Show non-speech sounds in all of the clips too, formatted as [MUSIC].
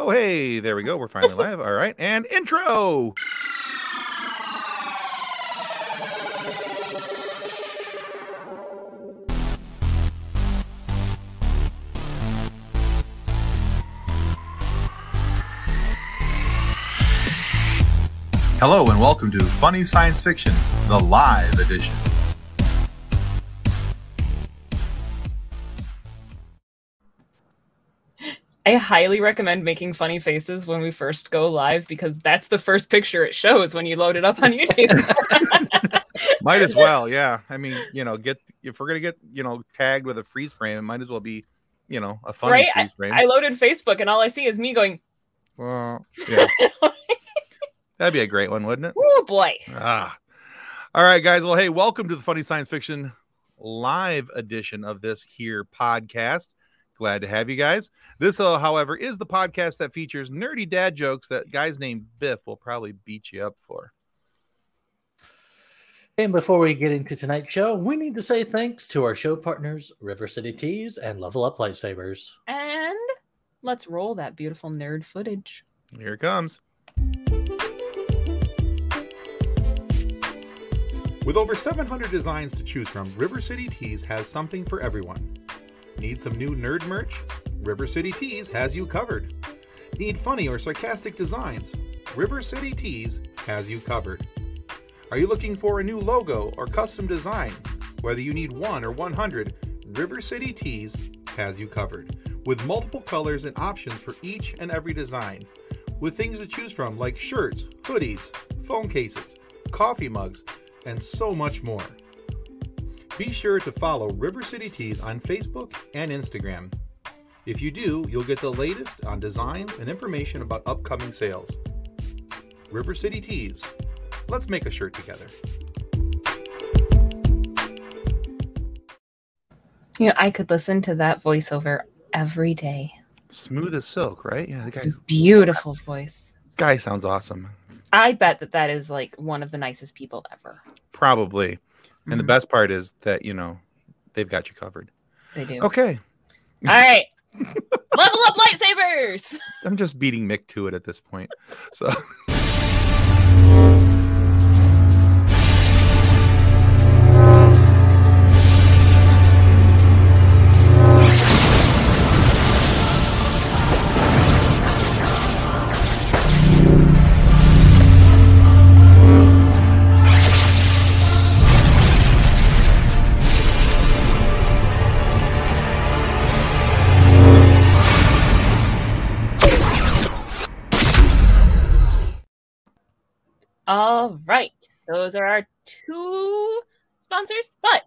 Oh, hey, there we go. We're finally [LAUGHS] live. All right. And intro. Hello, and welcome to Funny Science Fiction, the live edition. I highly recommend making funny faces when we first go live because that's the first picture it shows when you load it up on [LAUGHS] YouTube. [LAUGHS] might as well, yeah. I mean, you know, get if we're gonna get you know tagged with a freeze frame, it might as well be, you know, a funny right? freeze frame. I, I loaded Facebook and all I see is me going, well, [LAUGHS] yeah, that'd be a great one, wouldn't it? "Oh boy!" Ah. All right, guys. Well, hey, welcome to the Funny Science Fiction live edition of this here podcast. Glad to have you guys. This, uh, however, is the podcast that features nerdy dad jokes that guys named Biff will probably beat you up for. And before we get into tonight's show, we need to say thanks to our show partners, River City Tees and Level Up Lightsabers. And let's roll that beautiful nerd footage. Here it comes. With over 700 designs to choose from, River City Tees has something for everyone. Need some new nerd merch? River City Tees has you covered. Need funny or sarcastic designs? River City Tees has you covered. Are you looking for a new logo or custom design? Whether you need one or 100, River City Tees has you covered. With multiple colors and options for each and every design. With things to choose from like shirts, hoodies, phone cases, coffee mugs, and so much more. Be sure to follow River City Tees on Facebook and Instagram. If you do, you'll get the latest on designs and information about upcoming sales. River City Tees. Let's make a shirt together. You know, I could listen to that voiceover every day. Smooth as silk, right? Yeah, the guy, It's a beautiful voice. guy sounds awesome. I bet that that is like one of the nicest people ever. Probably. And the Mhm. best part is that, you know, they've got you covered. They do. Okay. All right. [LAUGHS] Level up lightsabers. I'm just beating Mick to it at this point. So [LAUGHS] right. Those are our two sponsors, but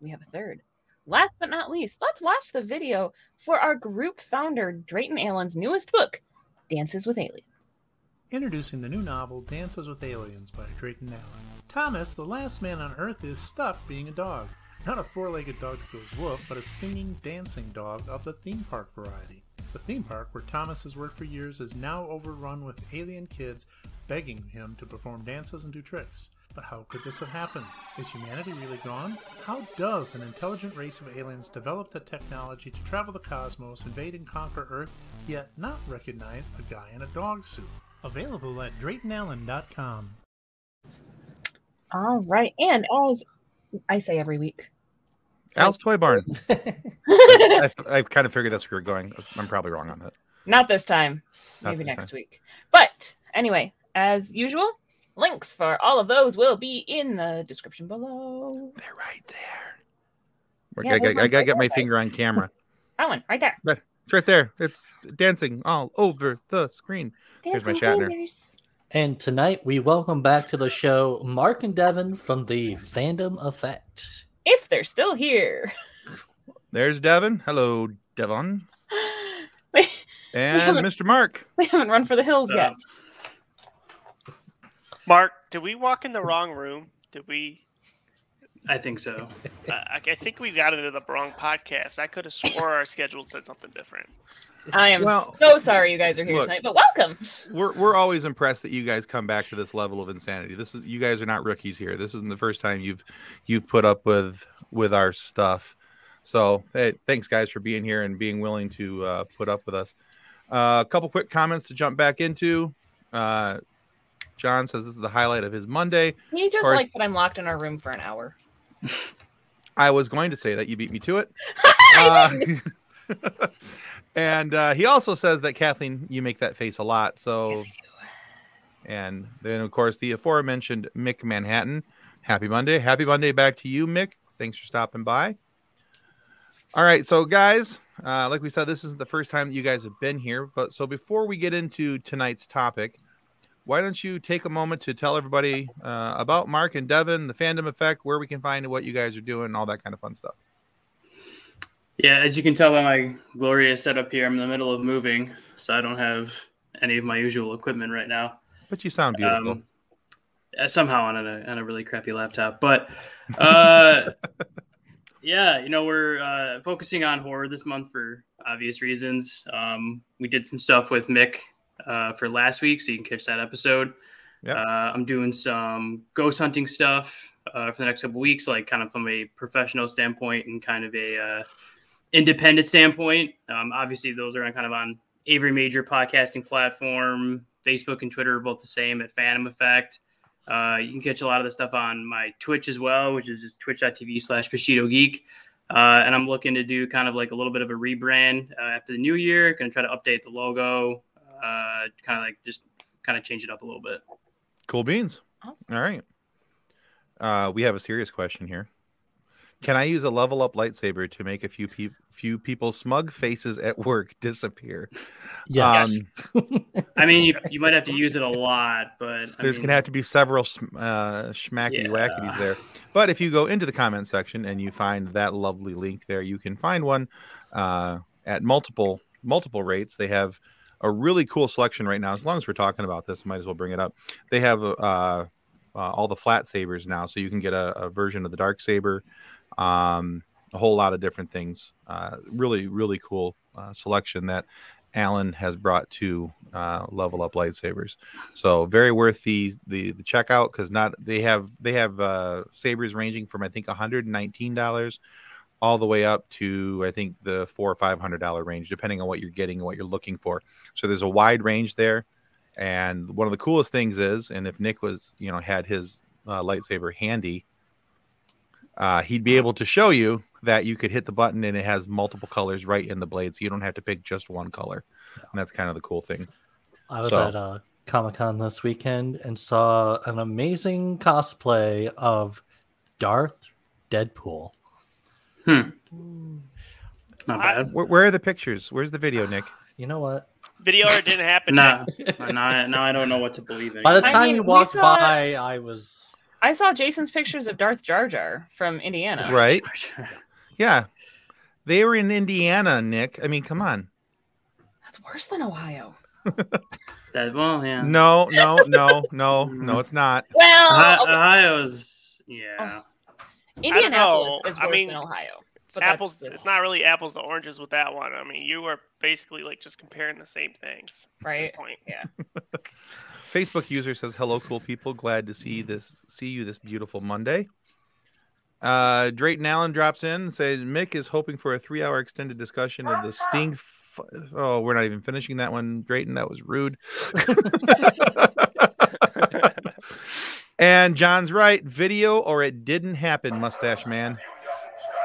we have a third. Last but not least, let's watch the video for our group founder, Drayton Allen's newest book, Dances with Aliens. Introducing the new novel Dances with Aliens by Drayton Allen. Thomas, the last man on Earth, is stuck being a dog. Not a four legged dog that goes woof, but a singing, dancing dog of the theme park variety. The theme park, where Thomas has worked for years, is now overrun with alien kids begging him to perform dances and do tricks. But how could this have happened? Is humanity really gone? How does an intelligent race of aliens develop the technology to travel the cosmos, invade and conquer Earth, yet not recognize a guy in a dog suit? Available at DraytonAllen.com. All right. And as I say every week, Al's Toy Barn. [LAUGHS] I, I kind of figured that's where you're going. I'm probably wrong on that. not this time, Not maybe this next time. week. But anyway, as usual, links for all of those will be in the description below. They're right there. Yeah, I, those got- I ones gotta right get my there, guys. finger on camera. [LAUGHS] That one right there. It's right there. It's dancing all over the screen. Here's my Shatner. fingers. And tonight we welcome back to the show Mark and Devin from the Fandom Effect. If they're still here. There's Devin. Hello, Devon. [LAUGHS] And Mr. Mark. we haven't run for the hills Yeah. yet. Mark, did we walk in the wrong room? Did we? I think so. I, I think we got into the wrong podcast. I could have swore our schedule said something different. I am Well, so sorry you guys are here look. tonight, but welcome. We're we're always impressed that you guys come back to this level of insanity. This is you guys are not rookies here. This isn't the first time you've you've put up with with our stuff. So hey, thanks guys for being here and being willing to uh, put up with us. Uh, a couple quick comments to jump back into. Uh, John says this is the highlight of his Monday. He just course. likes that I'm locked in our room for an hour. I was going to say that you beat me to it. [LAUGHS] Uh, [LAUGHS] and uh, he also says that Kathleen, you make that face a lot. So, Yes, and then of course the aforementioned Mick Manhattan. Happy Monday. Happy Monday back to you, Mick. Thanks for stopping by. All right, so guys, uh, like we said, this isn't the first time that you guys have been here. But so before we get into tonight's topic, why don't you take a moment to tell everybody uh, about Mark and Devin, the fandom effect, where we can find what you guys are doing, all that kind of fun stuff. Yeah, as you can tell by my glorious setup here, I'm in the middle of moving, so I don't have any of my usual equipment right now. But you sound beautiful. Um, somehow on a on a really crappy laptop, but uh, [LAUGHS] yeah, you know we're uh, focusing on horror this month for obvious reasons. Um, we did some stuff with Mick uh, for last week, so you can catch that episode. Yep. Uh, I'm doing some ghost hunting stuff uh, for the next couple weeks, like kind of from a professional standpoint and kind of a uh, independent standpoint. Um, obviously, those are kind of on every major podcasting platform. Facebook and Twitter are both the same at Fandom Effect. Uh, you can catch a lot of the stuff on my Twitch as well, which is just twitch.tv slash Bushido Geek. Uh, and I'm looking to do kind of like a little bit of a rebrand uh, after the new year. Going to try to update the logo, uh, kind of like just kind of change it up a little bit. Cool beans. Awesome. All right. Uh, we have a serious question here. Can I use a level up lightsaber to make a few pe- few people's smug faces at work [LAUGHS] disappear? Yes. Um, [LAUGHS] I mean, you, you might have to use it a lot, but I there's mean, gonna have to be several sm- uh, schmackety wackities Yeah. there. But if you go into the comment section and you find that lovely link there, you can find one uh, at multiple multiple rates. They have a really cool selection right now. As long as we're talking about this, I might as well bring it up. They have uh, uh, all the flat sabers now, so you can get a, a version of the dark saber, um, a whole lot of different things. Uh, really, really cool uh, selection that Alan has brought to uh, level up lightsabers. So very worth the the, the checkout because not they have they have uh, sabers ranging from I think one hundred and nineteen dollars all the way up to I think the four or five hundred dollar range, depending on what you're getting and what you're looking for. So there's a wide range there. And one of the coolest things is, and if Nick was, you know, had his uh, lightsaber handy, uh, he'd be able to show you that you could hit the button and it has multiple colors right in the blade, so you don't have to pick just one color. And that's kind of the cool thing. I was So- at uh, Comic Con this weekend and saw an amazing cosplay of Darth Deadpool. Hmm. Hmm. not I- bad. Where, where are the pictures? Where's the video, Nick? You know what? Video or it didn't happen. Nah, [LAUGHS] now, I- now I don't know what to believe in. By the I time mean, you walked saw- by, I was. I saw Jason's pictures of Darth Jar Jar from Indiana. Right? Yeah. They were in Indiana, Nick. I mean, come on. That's worse than Ohio. [LAUGHS] That, well, yeah. No, no, no, no, no, it's not. [LAUGHS] Well, Ohio's, yeah. Oh. Indianapolis know. is I mean, than Ohio. It's But apples. just- It's not really apples to oranges with that one. I mean, you are basically like just comparing the same things at Right? this point. Yeah. [LAUGHS] Facebook user says, "Hello, cool people. Glad to see this. See you this beautiful Monday." Uh, Drayton Allen drops in and said, "Mick is hoping for a three-hour extended discussion of the Sting." F- oh, we're not even finishing that one, Drayton. That was rude. [LAUGHS] [LAUGHS] and John's right. Video or it didn't happen, mustache man.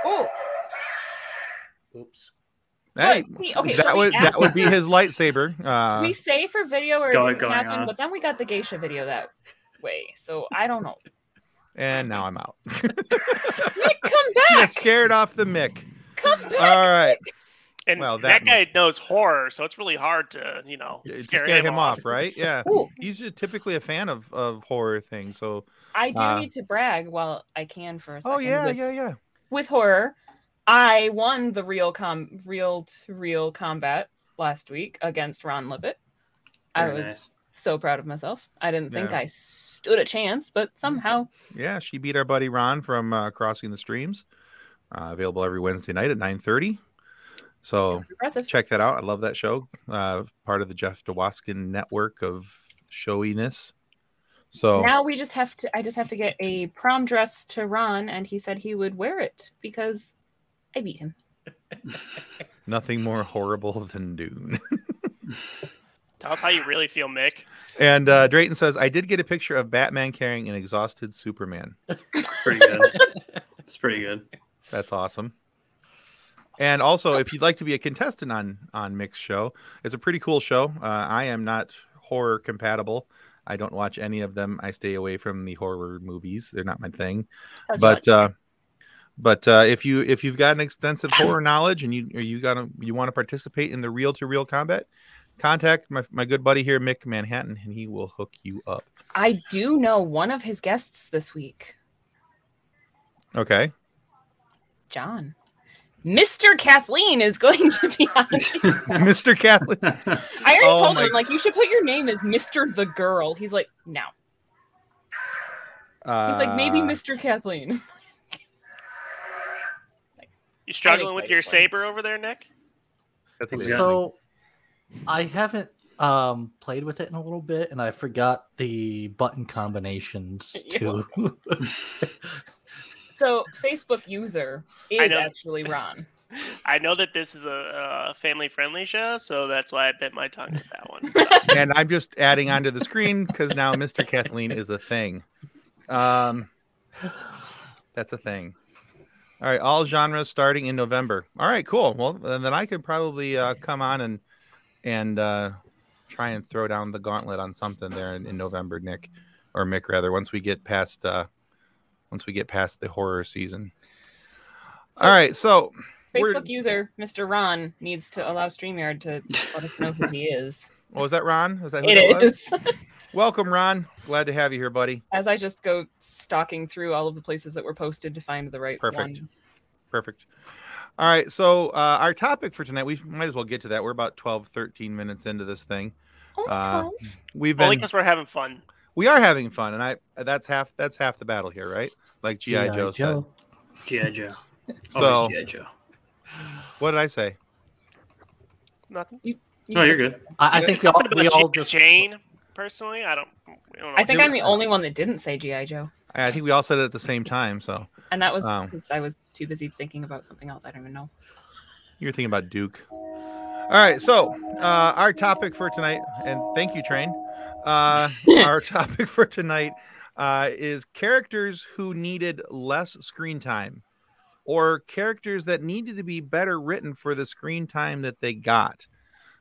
Oh, Oops. Hey, see, okay, that we would that asked- would be his lightsaber. Uh, we say for video or it Go- didn't going happen, on. but then we got the geisha video that way. So I don't know. and now I'm out. Nick, come [LAUGHS] You back! scared off the Mick. Come back! All right. And Well, that, that guy knows horror, so it's really hard to, you know, Yeah, to scare, scare him, off, right? Yeah. Ooh, He's just typically a fan of, of horror things. So, I do Uh, need to brag while I can for a second. oh yeah, with, yeah, yeah. with horror. I won the real com real to real combat last week against Ron Lippett. I was nice. so proud of myself. I didn't think Yeah. I stood a chance, but somehow Yeah, she beat our buddy Ron from uh, Crossing the Streams. Uh, available every Wednesday night at 9:30. So check that out. I love that show. Uh, part of the Jeff DeWaskin network of showiness. So Now we just have to I just have to get a prom dress to Ron and he said he would wear it because I beat him. [LAUGHS] nothing more horrible than Dune. [LAUGHS] Tell us how you really feel, Mick. And uh, Drayton says, I did get a picture of Batman carrying an exhausted Superman. [LAUGHS] Pretty good. it's pretty good. That's awesome. And also, if you'd like to be a contestant on on Mick's Show, it's a pretty cool show. Uh, I am not horror compatible. I don't watch any of them. I stay away from the horror movies. They're not my thing. That's but uh, but uh, if you if you've got an extensive horror knowledge and you you got to you want to participate in the real to real combat, contact my, my good buddy here, Mick Manhattan, and he will hook you up. I do know one of his guests this week, Okay. John. Mr. Kathleen is going to be on. [LAUGHS] [LAUGHS] Mr. Kathleen. I already Oh told my- him like you should put your name as Mr. the Girl. He's like, no. Uh, He's like maybe Mr. Kathleen. [LAUGHS] You struggling with your saber over there, Nick? That's Yeah. hilarious. So I haven't um played with it in a little bit and I forgot the button combinations You're too. So Facebook user I is actually Ron. [LAUGHS] I know that this is a, a family-friendly show, so that's why I bit my tongue with that one. [LAUGHS] and I'm just adding onto the screen because now Mr. Kathleen is a thing. Um, that's a thing. All right, all genres starting in November. All right, cool. Well, then then I could probably uh, come on and and uh, try and throw down the gauntlet on something there in, in November, Nick or Mick rather. Once we get past uh, once we get past the horror season. All right, so We're- Facebook user Mr. Ron needs to allow StreamYard to let us know who he [LAUGHS] is. oh, was that Ron? Was that who It that was? [LAUGHS] Welcome, Ron. Glad to have you here, buddy. As I just go stalking through all of the places that were posted to find the right Perfect. one. Perfect. All right. So, uh, our topic for tonight, we might as well get to that. We're about 12, 13 minutes into this thing. Uh, We've been... Only been, because we're having fun. We are having fun, and I that's half that's half the battle here, right? Like GI Joe, said. G.I. Joe. [LAUGHS] So, G.I. Joe. what did I say? Nothing. You Oh, you're good. I, I Yeah, think It's we all, we all just Jane. Personally, I don't. I don't know. I think Do- I'm the only one that didn't say GI Joe, I I think we all said it at the same time. So and that was Um, because I was too busy thinking about something else. I don't even know. you're thinking about Duke. All right. So, uh, our topic for tonight, and thank you, Train. Uh, our [LAUGHS] topic for tonight uh, is characters who needed less screen time or characters that needed to be better written for the screen time that they got.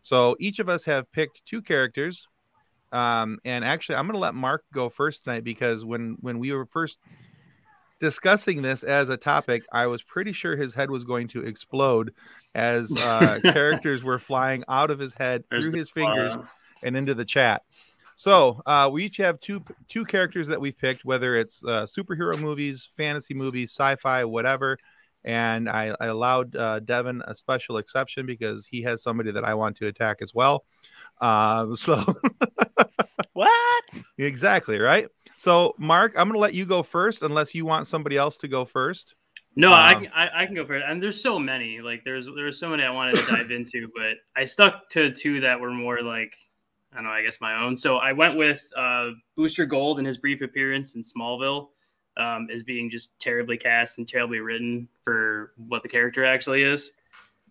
So each of us have picked two characters. Um, and actually, I'm going to let Mark go first tonight because when when we were first discussing this as a topic, I was pretty sure his head was going to explode as uh, [LAUGHS] characters were flying out of his head There's through his fingers uh, and into the chat. So uh, we each have two two characters that we've picked, whether it's uh, superhero movies, fantasy movies, sci-fi, whatever. And I, I allowed uh, Devin a special exception because he has somebody that I want to attack as well. Uh, [LAUGHS] so What? exactly right. So Mark, I'm going to let you go first, unless you want somebody else to go first. No, I, Um, can- I I can go first. And there's so many. Like there's there's so many I wanted to dive into, but I stuck to two that were more like I don't know, I guess my own. So I went with uh, Booster Gold and his brief appearance in Smallville um, as being just terribly cast and terribly written for what the character actually is.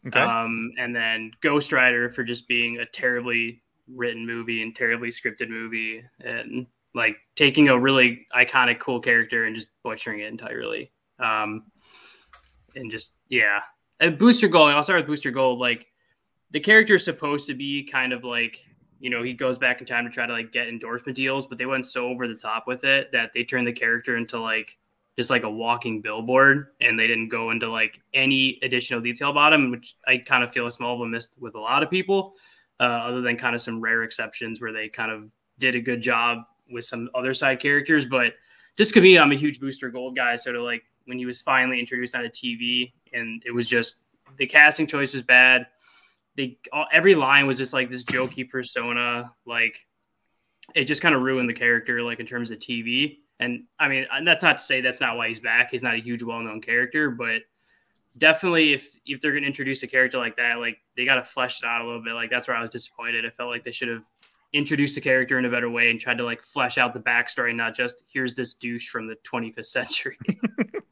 Okay. Um, and then Ghost Rider for just being a terribly written movie and terribly scripted movie and like taking a really iconic, cool character and just butchering it entirely. Um, and just, yeah. And Booster Gold, I'll start with Booster Gold. Like the character is supposed to be kind of like, you know, he goes back in time to try to like get endorsement deals, but they went so over the top with it that they turned the character into like just like a walking billboard and they didn't go into like any additional detail about him which i kind of feel a small of a missed with a lot of people uh, other than kind of some rare exceptions where they kind of did a good job with some other side characters but just because me i'm a huge booster gold guy So to like when he was finally introduced on a tv and it was just the casting choice was bad they all, every line was just like this jokey persona like it just kind of ruined the character like in terms of tv and I mean, and that's not to say that's not why he's back. He's not a huge, well-known character, but definitely, if if they're gonna introduce a character like that, like they got to flesh it out a little bit. Like that's where I was disappointed. I felt like they should have introduced the character in a better way and tried to like flesh out the backstory, not just here's this douche from the 25th century. [LAUGHS]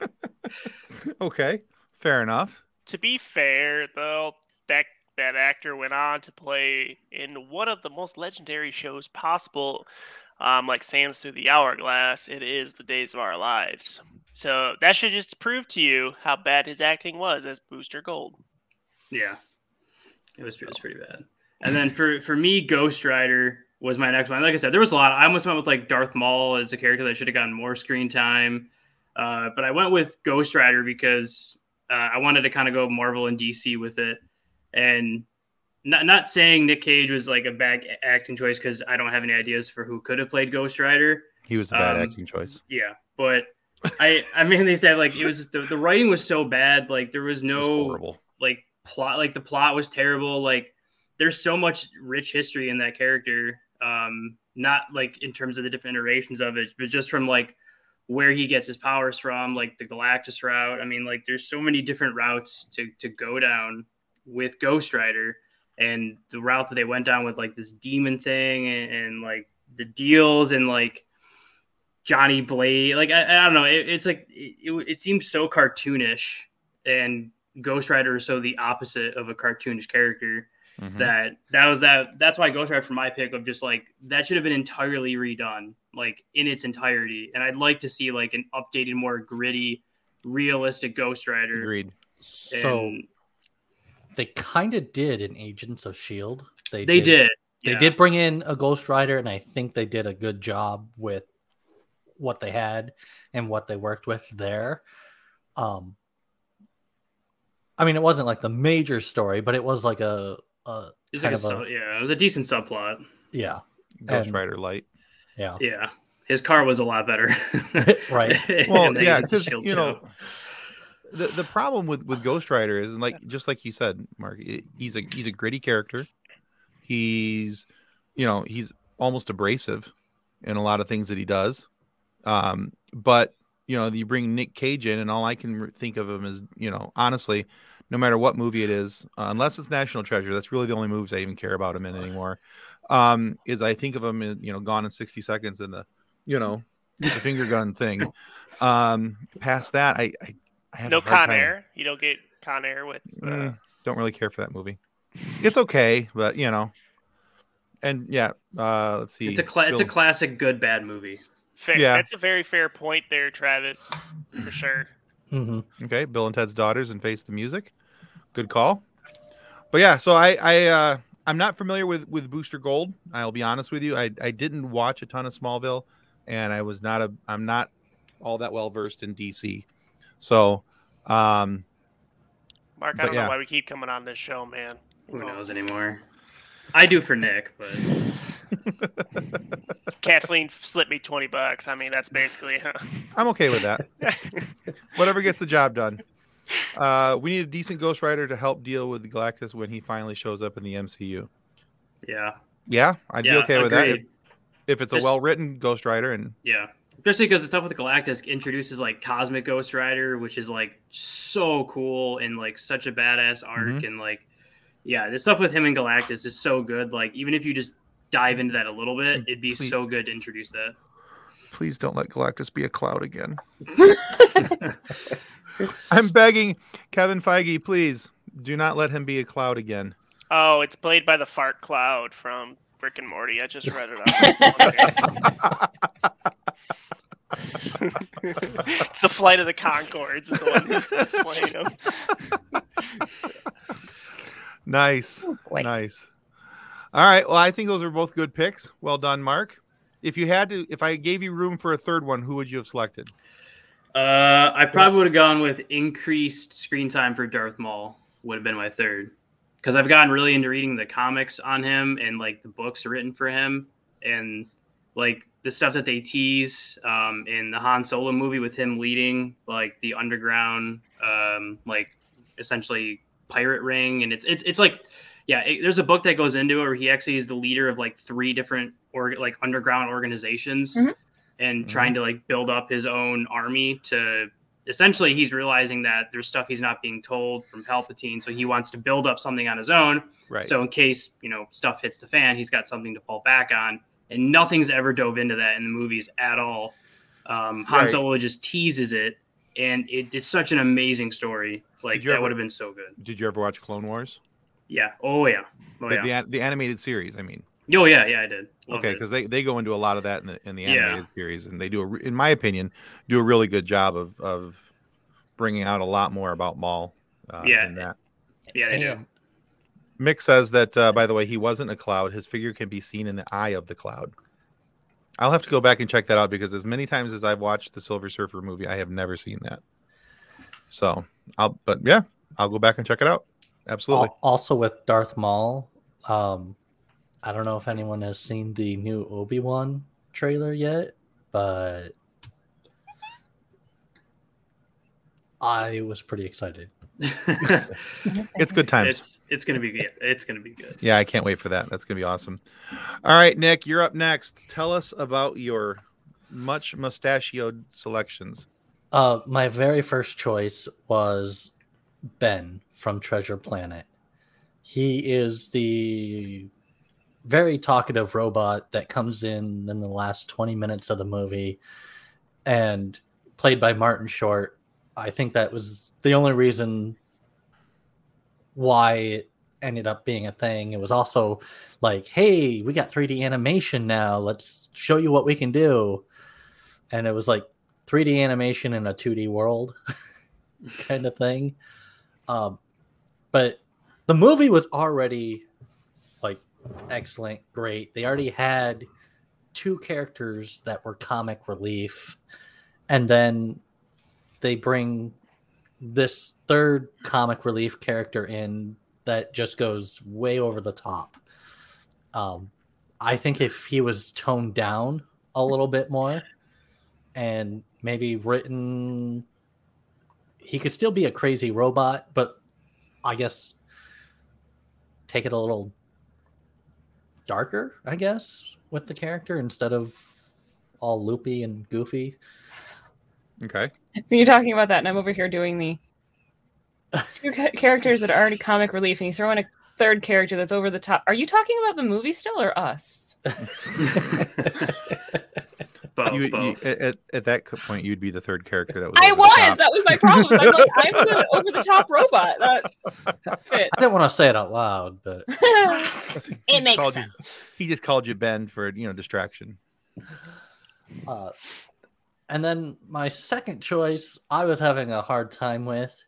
[LAUGHS] [LAUGHS] okay. Fair enough. To be fair, though, that that actor went on to play in one of the most legendary shows possible, um, like Sands Through the Hourglass. It is The Days of Our Lives. So that should just prove to you how bad his acting was as Booster Gold. Yeah, it was, it was pretty bad. And then for for me, Ghost Rider was my next one. Like I said, there was a lot. I almost went with like Darth Maul as a character that should have gotten more screen time. Uh, but I went with Ghost Rider because uh, I wanted to kind of go Marvel and DC with it. And not not saying Nick Cage was like a bad acting choice because I don't have any ideas for who could have played Ghost Rider. He was a bad Um, acting choice. Yeah, but I I mainly said like it was the, the writing was so bad. Like there was was no horrible. like plot like the plot was terrible like there's so much rich history in that character um not like in terms of the different iterations of it but just from like where he gets his powers from like the galactus route i mean like there's so many different routes to to go down with ghost rider and the route that they went down with like this demon thing and, and like the deals and like johnny blaze like i, I don't know it, it's like it, it, it seems so cartoonish and Ghost Rider is so the opposite of a cartoonish character Mhm. that that was that that's why Ghost Rider for my pick of just like that should have been entirely redone like in its entirety and I'd like to see like an updated more gritty realistic Ghost Rider Agreed. So And they kind of did in Agents of Shield. they they did They yeah. did bring in a Ghost Rider, and I think they did a good job with what they had and what they worked with there. Um, I mean, it wasn't like the major story, but it was like a, a It was kind like a of su- yeah it was a decent subplot yeah, Ghost And- Rider Light. yeah, yeah his car was a lot better [LAUGHS] [LAUGHS] right. [LAUGHS] Well, yeah, Agents of because Shield you show. The the problem with with Ghost Rider is like just like you said, Mark. He's a he's a gritty character. He's, you know, he's almost abrasive in a lot of things that he does. Um, but you know, you bring Nick Cage in, and all I can think of him is, you know, honestly, no matter what movie it is, uh, unless it's National Treasure, that's really the only movies I even care about him in anymore. Um, is I think of him in, you know, Gone in sixty seconds and the, you know, the finger gun thing. [LAUGHS] Um, past that, I, I, I have No a hard Con time. Air. You don't get Con Air with. Uh, Mm, don't really care for that movie. It's okay, but you know, and yeah, uh, let's see. it's a cla- it's a classic good bad movie fair. Yeah. That's a very fair point there, Travis, for sure. hmm okay. Bill and Ted's Daughters and Face the Music. Good call. But yeah, so I, I, uh, I'm not familiar with with Booster Gold. I'll be honest with you. I, I didn't watch a ton of Smallville, and I was not a, I'm not all that well versed in DC. So, um, Mark, I don't yeah. know why we keep coming on this show, man. who Oh, knows anymore I do for Nick but [LAUGHS] Kathleen slipped me 20 bucks. I mean, that's basically. I'm okay with that. [LAUGHS] Whatever gets the job done. Uh, we need a decent Ghost Rider to help deal with the Galactus when he finally shows up in the MCU. yeah Yeah, I'd yeah be okay with that if, if it's a well written Ghost Rider and Yeah. Especially because the stuff with Galactus introduces like Cosmic Ghost Rider, which is like so cool and like such a badass arc. Mhm. And like, yeah, the stuff with him and Galactus is so good. Like, even if you just dive into that a little bit, it'd be Please. so good to introduce that. please don't let Galactus be a cloud again. [LAUGHS] I'm begging Kevin Feige, please do not let him be a cloud again. oh, it's played by the Fart Cloud from Rick and Morty. I just read it [LAUGHS] [LAUGHS] off. it's the Flight of the Conchords is the one who's [LAUGHS] playing him. nice. Oh. Nice. All right. Well, I think those are both good picks. Well done, Mark. If you had to, if I gave you room for a third one, who would you have selected? Uh, I probably would have gone with increased screen time for Darth Maul, would have been my third. Because I've gotten really into reading the comics on him and like the books written for him and like the stuff that they tease um, in the Han Solo movie with him leading like the underground, um, like essentially pirate ring. And it's, it's, it's like, yeah, it, there's a book that goes into it where he actually is the leader of like three different or like underground organizations Mhm. and trying to like build up his own army to essentially he's realizing that there's stuff he's not being told from Palpatine, so he wants to build up something on his own. Right. So in case you know stuff hits the fan, he's got something to fall back on. And nothing's ever dove into that in the movies at all. Um, Han Right. Solo just teases it, and it, it's such an amazing story. Like that would have been so good. Did you ever watch Clone Wars? Yeah. Oh yeah. Oh the, yeah. the the animated series. I mean, Oh yeah. Yeah, I did. Loved okay, because they, they go into a lot of that in the in the Yeah. animated series, and they do, a, in my opinion, do a really good job of of bringing out a lot more about Maul. Uh, Yeah. in that. yeah, they do. And Mick says that, uh, by the way, he wasn't a cloud. His figure can be seen in the eye of the cloud. I'll have to go back and check that out because as many times as I've watched the Silver Surfer movie, I have never seen that. So I'll, but yeah, I'll go back and check it out. Absolutely. also with Darth Maul, um, I don't know if anyone has seen the new Obi Wan trailer yet, but I was pretty excited. [LAUGHS] It's good times. it's it's gonna be yeah, it's gonna be good. Yeah, I can't wait for that. That's gonna be awesome. All right, Nick, you're up next. Tell us about your much mustachioed selections. Uh, my very first choice was Ben from Treasure Planet. He is the very talkative robot that comes in in the last 20 minutes of the movie and played by Martin Short. I think that was the only reason why it ended up being a thing. It was also like, hey, we got 3D animation now. Let's show you what we can do. And it was like 3D animation in a 2D world [LAUGHS] kind of thing. Um, but the movie was already like excellent, great. They already had two characters that were comic relief, and then they bring this third comic relief character in that just goes way over the top. Um, I think if he was toned down a little bit more and maybe written, he could still be a crazy robot, but I guess take it a little darker, I guess, with the character instead of all loopy and goofy. Okay. [LAUGHS] So you're talking about that, and I'm over here doing the two ca- characters that are already comic relief, and you throw in a third character that's over the top. Are you talking about the movie still or us? [LAUGHS] Both, You, you, both. at, at- at that point, you'd be the third character that was. I was. That was my problem. I'm like, I'm the over the top robot. That fits. I didn't want to say it out loud, but [LAUGHS] He it just makes called sense. You, he just called you Ben for you know distraction. Uh, and then my second choice, I was having a hard time with,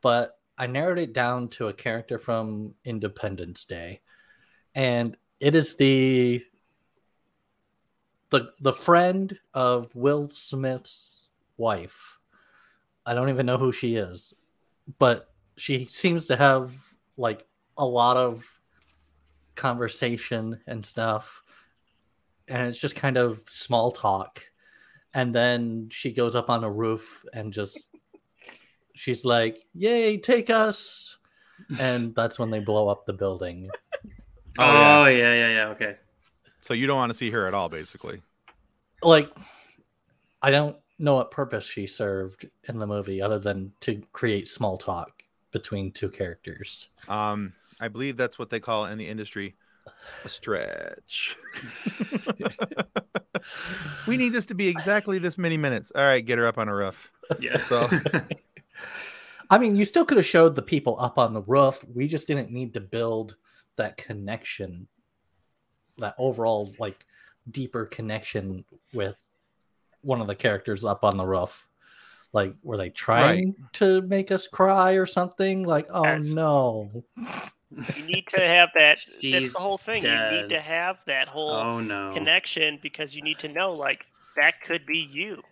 but I narrowed it down to a character from Independence Day, and it is the the the friend of Will Smith's wife. I don't even know who she is, but she seems to have like a lot of conversation and stuff. And it's just kind of small talk and then she goes up on a roof and just she's like yay take us and that's when they blow up the building Oh, yeah. oh yeah, yeah, yeah. Okay. So you don't want to see her at all, basically. like i don't know what purpose she served in the movie other than to create small talk between two characters Um, I believe that's what they call in the industry a stretch. [LAUGHS] we need this to be exactly this many minutes. All right, get her up on a roof. Yeah. So- [LAUGHS] i mean you still could have showed the people up on the roof we just didn't need to build that connection that overall like deeper connection with one of the characters up on the roof like were they trying to make us cry or something like oh Yes. no You need to have that. that's the whole thing. You need to have that whole oh no. connection because you need to know, like, that could be you.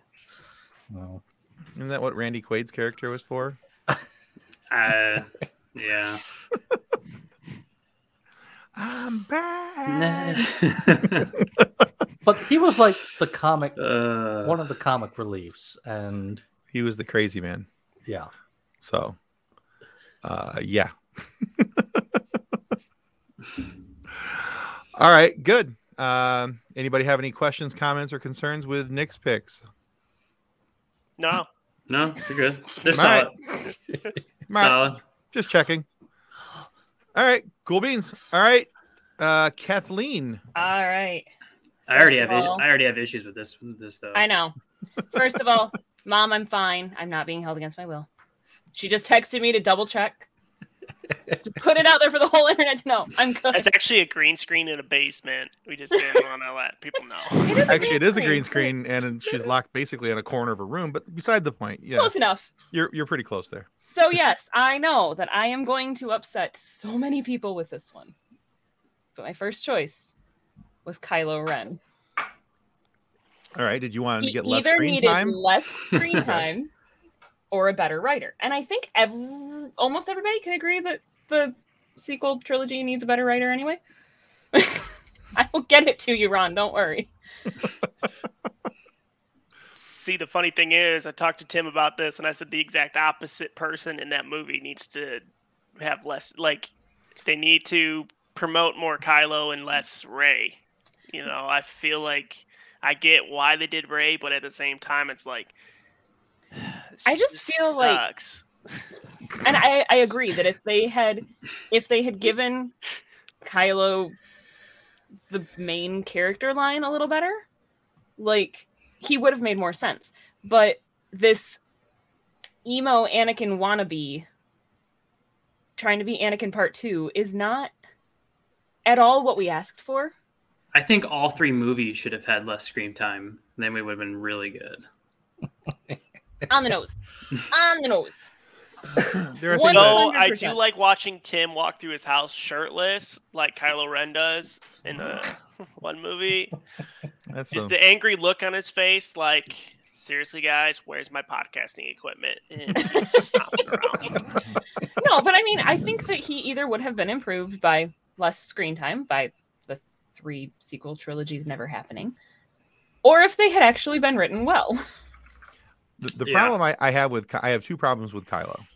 no. Isn't that what Randy Quaid's character was for? [LAUGHS] Uh, yeah. I'm back. [LAUGHS] but he was like the comic uh, one of the comic reliefs and He was the crazy man. yeah So, uh, yeah. [LAUGHS] All right, good. Um, anybody have any questions, comments, or concerns with Nick's picks? No, no, you're good. They're solid. [LAUGHS] All right, Solid. just checking. All right, cool beans. All right, uh, Kathleen. All right. I already have all- I already have issues with this with this though. I know. First of all, [LAUGHS] mom, I'm fine. I'm not being held against my will. She just texted me to double check. Just put it out there for the whole internet to know. I'm good. It's actually a green screen in a basement. We just didn't [LAUGHS] want to let people know. It is a Actually, it is a green screen. screen, and she's locked basically in a corner of a room. But beside the point, yeah, Close enough. you're you're pretty close there. So yes, I know that I am going to upset so many people with this one. But my first choice was Kylo Ren. All right, did you want him to get less either screen needed time? less screen [LAUGHS] time or a better writer. And I think ev- almost everybody can agree that the sequel trilogy needs a better writer anyway. [LAUGHS] I will get it to you, Ron. Don't worry. See, the funny thing is, I talked to Tim about this, and I said the exact opposite person in that movie needs to have less. Like, they need to promote more Kylo and less Rey. You know, I feel like I get why they did Rey, but at the same time, it's like I just this feel like- [LAUGHS] and I, I agree that if they had if they had given Kylo the main character line a little better, like he would have made more sense. But this emo Anakin wannabe trying to be Anakin part two is not at all what we asked for. I think all three movies should have had less screen time. Then we would have been really good. [LAUGHS] On the nose. On the nose. there are One- things that, No, I do like watching Tim walk through his house shirtless, like Kylo Ren does in the [LAUGHS] one movie. that's Just a- the angry look on his face, like, seriously, guys, where's my podcasting equipment? And he's [LAUGHS] stomping around. No, but I mean, I think that he either would have been improved by less screen time, by the three sequel trilogies never happening, or if they had actually been written well. [LAUGHS] the, the Yeah. problem I, I have with I have two problems with Kylo.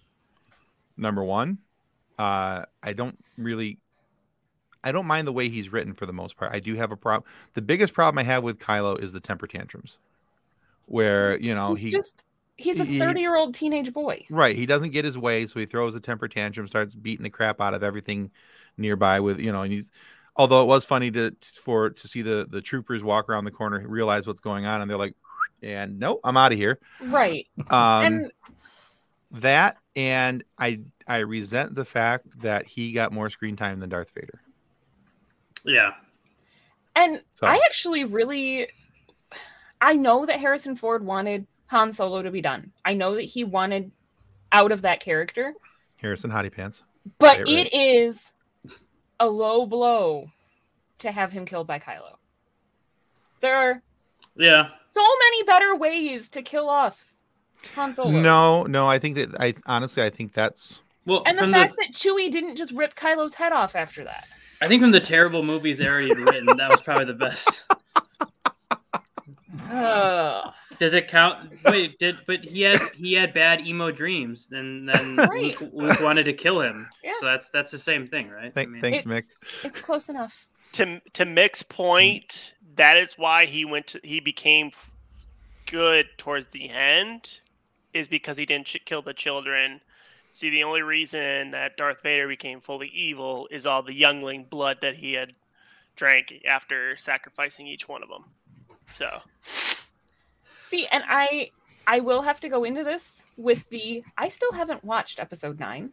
Number one, uh, I don't really, I don't mind the way he's written for the most part. I do have a problem. The biggest problem I have with Kylo is the temper tantrums, where you know he's he just he's a 30 year old teenage boy. right he doesn't get his way, so he throws a temper tantrum, starts beating the crap out of everything nearby with you know, and he's. Although it was funny to for to see the the troopers walk around the corner, realize what's going on, and they're like, "And no, I'm out of here." Right. Um, and that and I I resent the fact that he got more screen time than Darth Vader. Yeah. and So I actually really I know that Harrison Ford wanted Han Solo to be done. I know that he wanted out of that character, Harrison Hottie Pants. but Right, right. it is a low blow to have him killed by Kylo. There are Yeah. So many better ways to kill off Han Solo. No, no, I think that I honestly I think that's Well, And the from fact that Chewie didn't just rip Kylo's head off after that. I think from the terrible movies they already had written, that was probably the best. Ugh. Does it count? Wait, did but he had he had bad emo dreams, and then [LAUGHS] Right. Luke, Luke wanted to kill him. Yeah. So that's that's the same thing, right? thank, I mean, thanks, It- Mick. it's close enough. to to Mick's point, that is why he went to he became good towards the end, is because he didn't ch- kill the children. See, the only reason that Darth Vader became fully evil is all the youngling blood that he had drank after sacrificing each one of them. So See, and I I will have to go into this with the I still haven't watched episode 9.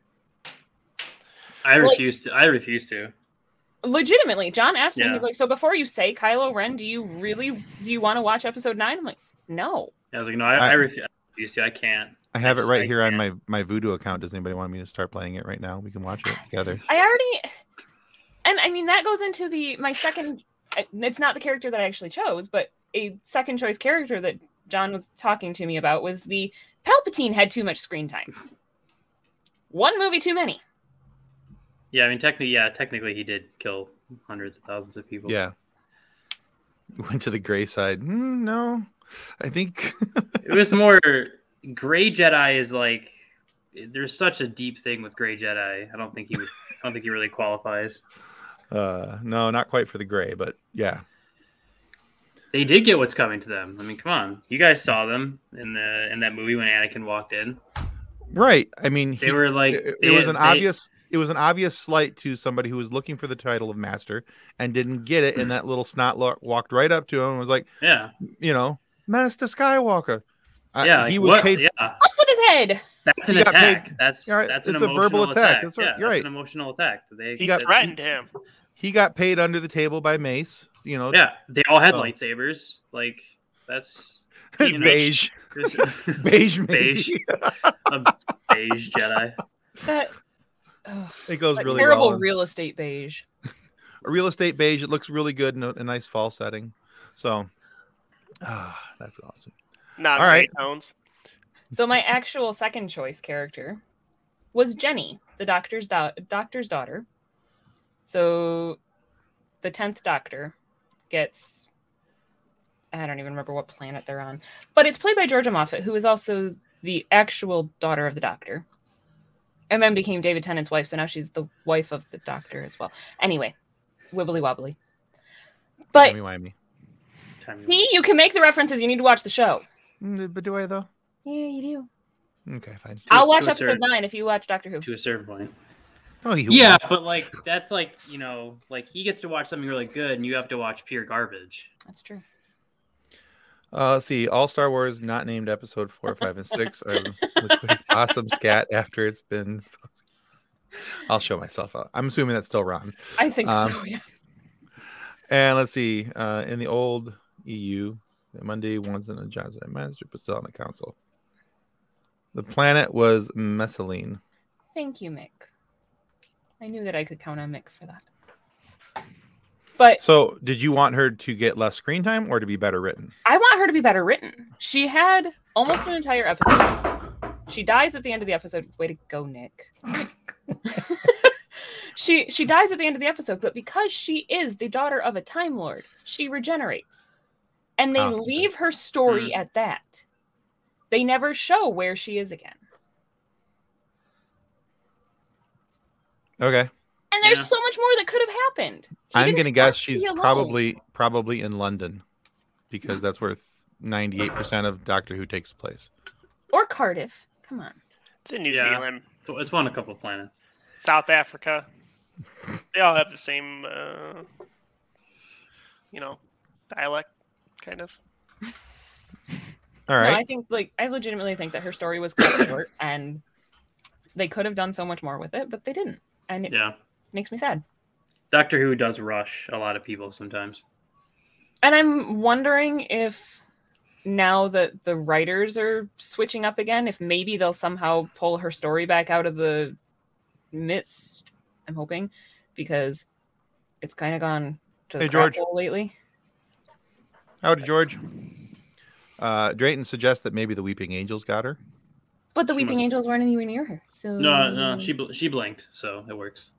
I Well- refuse to. I refuse to. Legitimately, John asked me Yeah. he's like, "So before you say Kylo Ren, do you really do you want to watch episode 9?" I'm like, "No." I was like, no, I, I, I- refuse, I refuse to. I can't. I have it right I here on can't. my my Vudu account. Does anybody want me to start playing it right now? We can watch it together. I already and I mean that goes into the my second it's not the character that I actually chose, but a second choice character that John was talking to me about was the Palpatine had too much screen time. One movie too many. Yeah, I mean, technically, yeah, technically, he did kill hundreds of thousands of people. Yeah. [LAUGHS] Went to the gray side. Mm, no, I think [LAUGHS] it was more Gray Jedi is like there's such a deep thing with Gray Jedi. I don't think he would. I don't think he really qualifies. [LAUGHS] uh no, not quite for the gray, but yeah. They did get what's coming to them. I mean, come on, you guys saw them in the in that movie when Anakin walked in. Right. I mean, They he- were like, it, it was an they- obvious it was an obvious slight to somebody who was looking for the title of master and didn't get it and that little snot lo- walked right up to him and was like Yeah, you know master skywalker Uh, yeah. he was what? paid Yeah, Off with his head. That's an He got paid- attack. That's All right, that's an it's a verbal attack. attack. That's right, Yeah, you're that's right. an emotional attack. They, He got- threatened him. He got paid under the table by Mace. You know, yeah, they all had So- lightsabers. Like that's [LAUGHS] you know, beige, [LAUGHS] beige. [LAUGHS] Beige. a beige Jedi. That, it goes that really terrible well. real estate beige. [LAUGHS] a real estate beige. It looks really good in a, a nice fall setting. So, ah, that's awesome. Not All great tones. So my actual second choice character was Jenny, the doctor's da- doctor's daughter. So the tenth Doctor gets I don't even remember what planet they're on, but it's played by Georgia Moffett, who is also the actual daughter of the Doctor, and then became David Tennant's wife. So now she's the wife of the Doctor as well. Anyway, wibbly wobbly. But Timey wimey. Time- see, you can make the references. You need to watch the show. Mm, But do I though? Yeah, you do. Okay, fine. I'll to watch a episode certain- nine if you watch Doctor Who. to a certain point. Oh, you Yeah, won't. but like that's like you know, like he gets to watch something really good, and you have to watch pure garbage. That's true. Uh, let's see. All Star Wars not named episode four, five, and six. [LAUGHS] which awesome scat after it's been. [LAUGHS] I'll show myself out. I'm assuming that's still Ron. I think Um, so. Yeah. And let's see. Uh, in the old EU, Monday one's in a Jazz Master, but still on the council. The planet was Messaline. Thank you, Mick. I knew that I could count on Mick for that. But So, did you want her to get less screen time or to be better written? I want her to be better written. She had almost an entire episode. She dies at the end of the episode. Way to go, Nick. [LAUGHS] she she dies at the end of the episode, but because she is the daughter of a Time Lord, she regenerates. And they Oh, leave her story mm. at that. They never show where she is again. Okay. And there's Yeah. so much more that could have happened. He I'm gonna guess she's probably probably in London because that's where 98% of Doctor Who takes place. or Cardiff. Come on. It's in New Yeah. Zealand, So it's won a couple of planets. South Africa. [LAUGHS] They all have the same, uh, you know, dialect, kind of. All right. No. I think like I legitimately think that her story was cut short and they could have done so much more with it, but they didn't. And it Yeah, makes me sad. Doctor Who does rush a lot of people sometimes. And I'm wondering if now that the writers are switching up again, if maybe they'll somehow pull her story back out of the midst. I'm hoping because it's kind of gone to the Hey, George. hole lately. Howdy, George. Uh, Drayton suggests that maybe the Weeping Angels got her. But the She Weeping must- Angels weren't anywhere near her. So No, no, she bl- she blinked, so it works.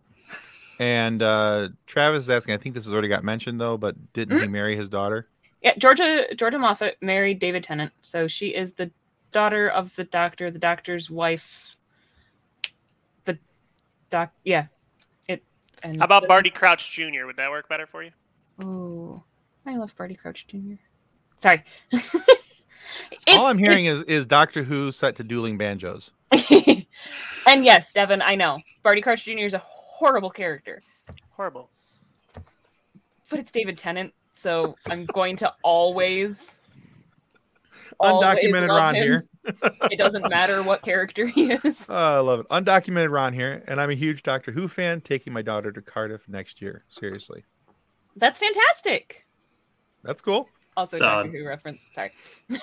And uh, Travis is asking, I think this has already got mentioned though, but didn't he marry his daughter? Yeah, Georgia Georgia Moffett married David Tennant, so she is the daughter of the doctor, the doctor's wife. The doc, yeah, it. And How about Barty Crouch Jr.? Would that work better for you? Oh, I love Barty Crouch Jr. Sorry. [LAUGHS] All I'm hearing is is Doctor Who set to dueling banjos. [LAUGHS] and yes, Devin, I know Barty Crouch Jr. is a horrible character, Horrible. but it's David Tennant, so I'm going to always. always Undocumented love Ron him. here. It doesn't matter what character he is. [LAUGHS] Oh, I love it. Undocumented Ron here, and I'm a huge Doctor Who fan. Taking my daughter to Cardiff next year. Seriously, That's fantastic. that's cool. Also, Solid. Doctor Who reference. Sorry. [LAUGHS]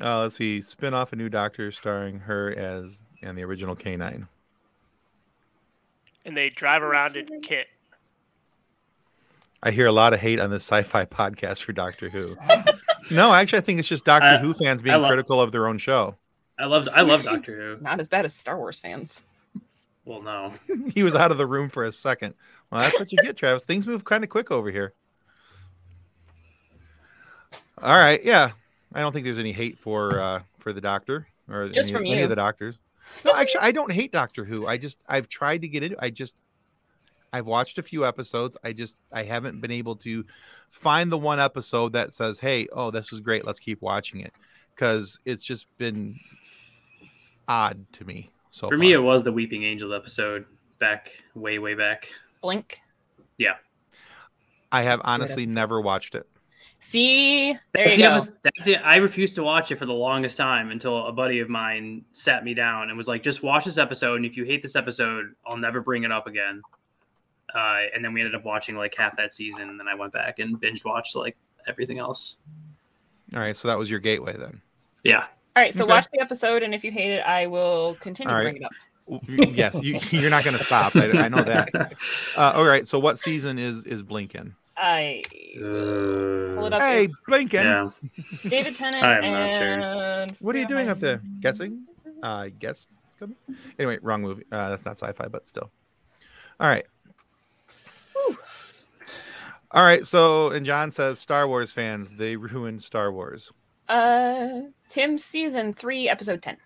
Uh, let's see. Spin off a new Doctor starring her as and the original K9. And they drive around in kit. I hear a lot of hate on this sci-fi [LAUGHS] podcast for Doctor Who. [LAUGHS] no, actually, I think it's just Doctor I- Who fans being love- critical of their own show. I love I love [LAUGHS] Doctor Who. Not as bad as Star Wars fans. Well, no, he was out of the room for a second. Well, that's what you get, Travis. Things move kind of quick over here. All right, yeah. I don't think there's any hate for uh for the Doctor or Just any, from any you. of the doctors. No, actually, I don't hate Doctor Who. I just I've tried to get into. I just I've watched a few episodes. I just I haven't been able to find the one episode that says, "Hey, oh, this was great. Let's keep watching it," because it's just been odd to me. So for me it was the Weeping Angels episode back way way back. Blink. Yeah. I have honestly never watched it. See, there That's you the go. episode- that's it. I refused to watch it for the longest time until a buddy of mine sat me down and was like, "Just watch this episode, and if you hate this episode, I'll never bring it up again." Uh, and then we ended up watching like half that season, and then I went back and binge watched like everything else. All right, so that was your gateway then. Yeah, All right, so Okay. watch the episode, and if you hate it, I will continue All to right. bring it up. yes, you, [LAUGHS] you're not going to stop. I, I know that. [LAUGHS] Uh, all right, so what season is is Blinken? I pull it up. Hey, It's Blinken. yeah. David Tennant I am not sure. and What are you doing up there? Freeman. Guessing? Uh, guess it's coming. Anyway, wrong movie. Uh, that's not sci-fi, but still. All right. All right. So, and John says Star Wars fans they ruined Star Wars Uh, Tim season three, episode ten.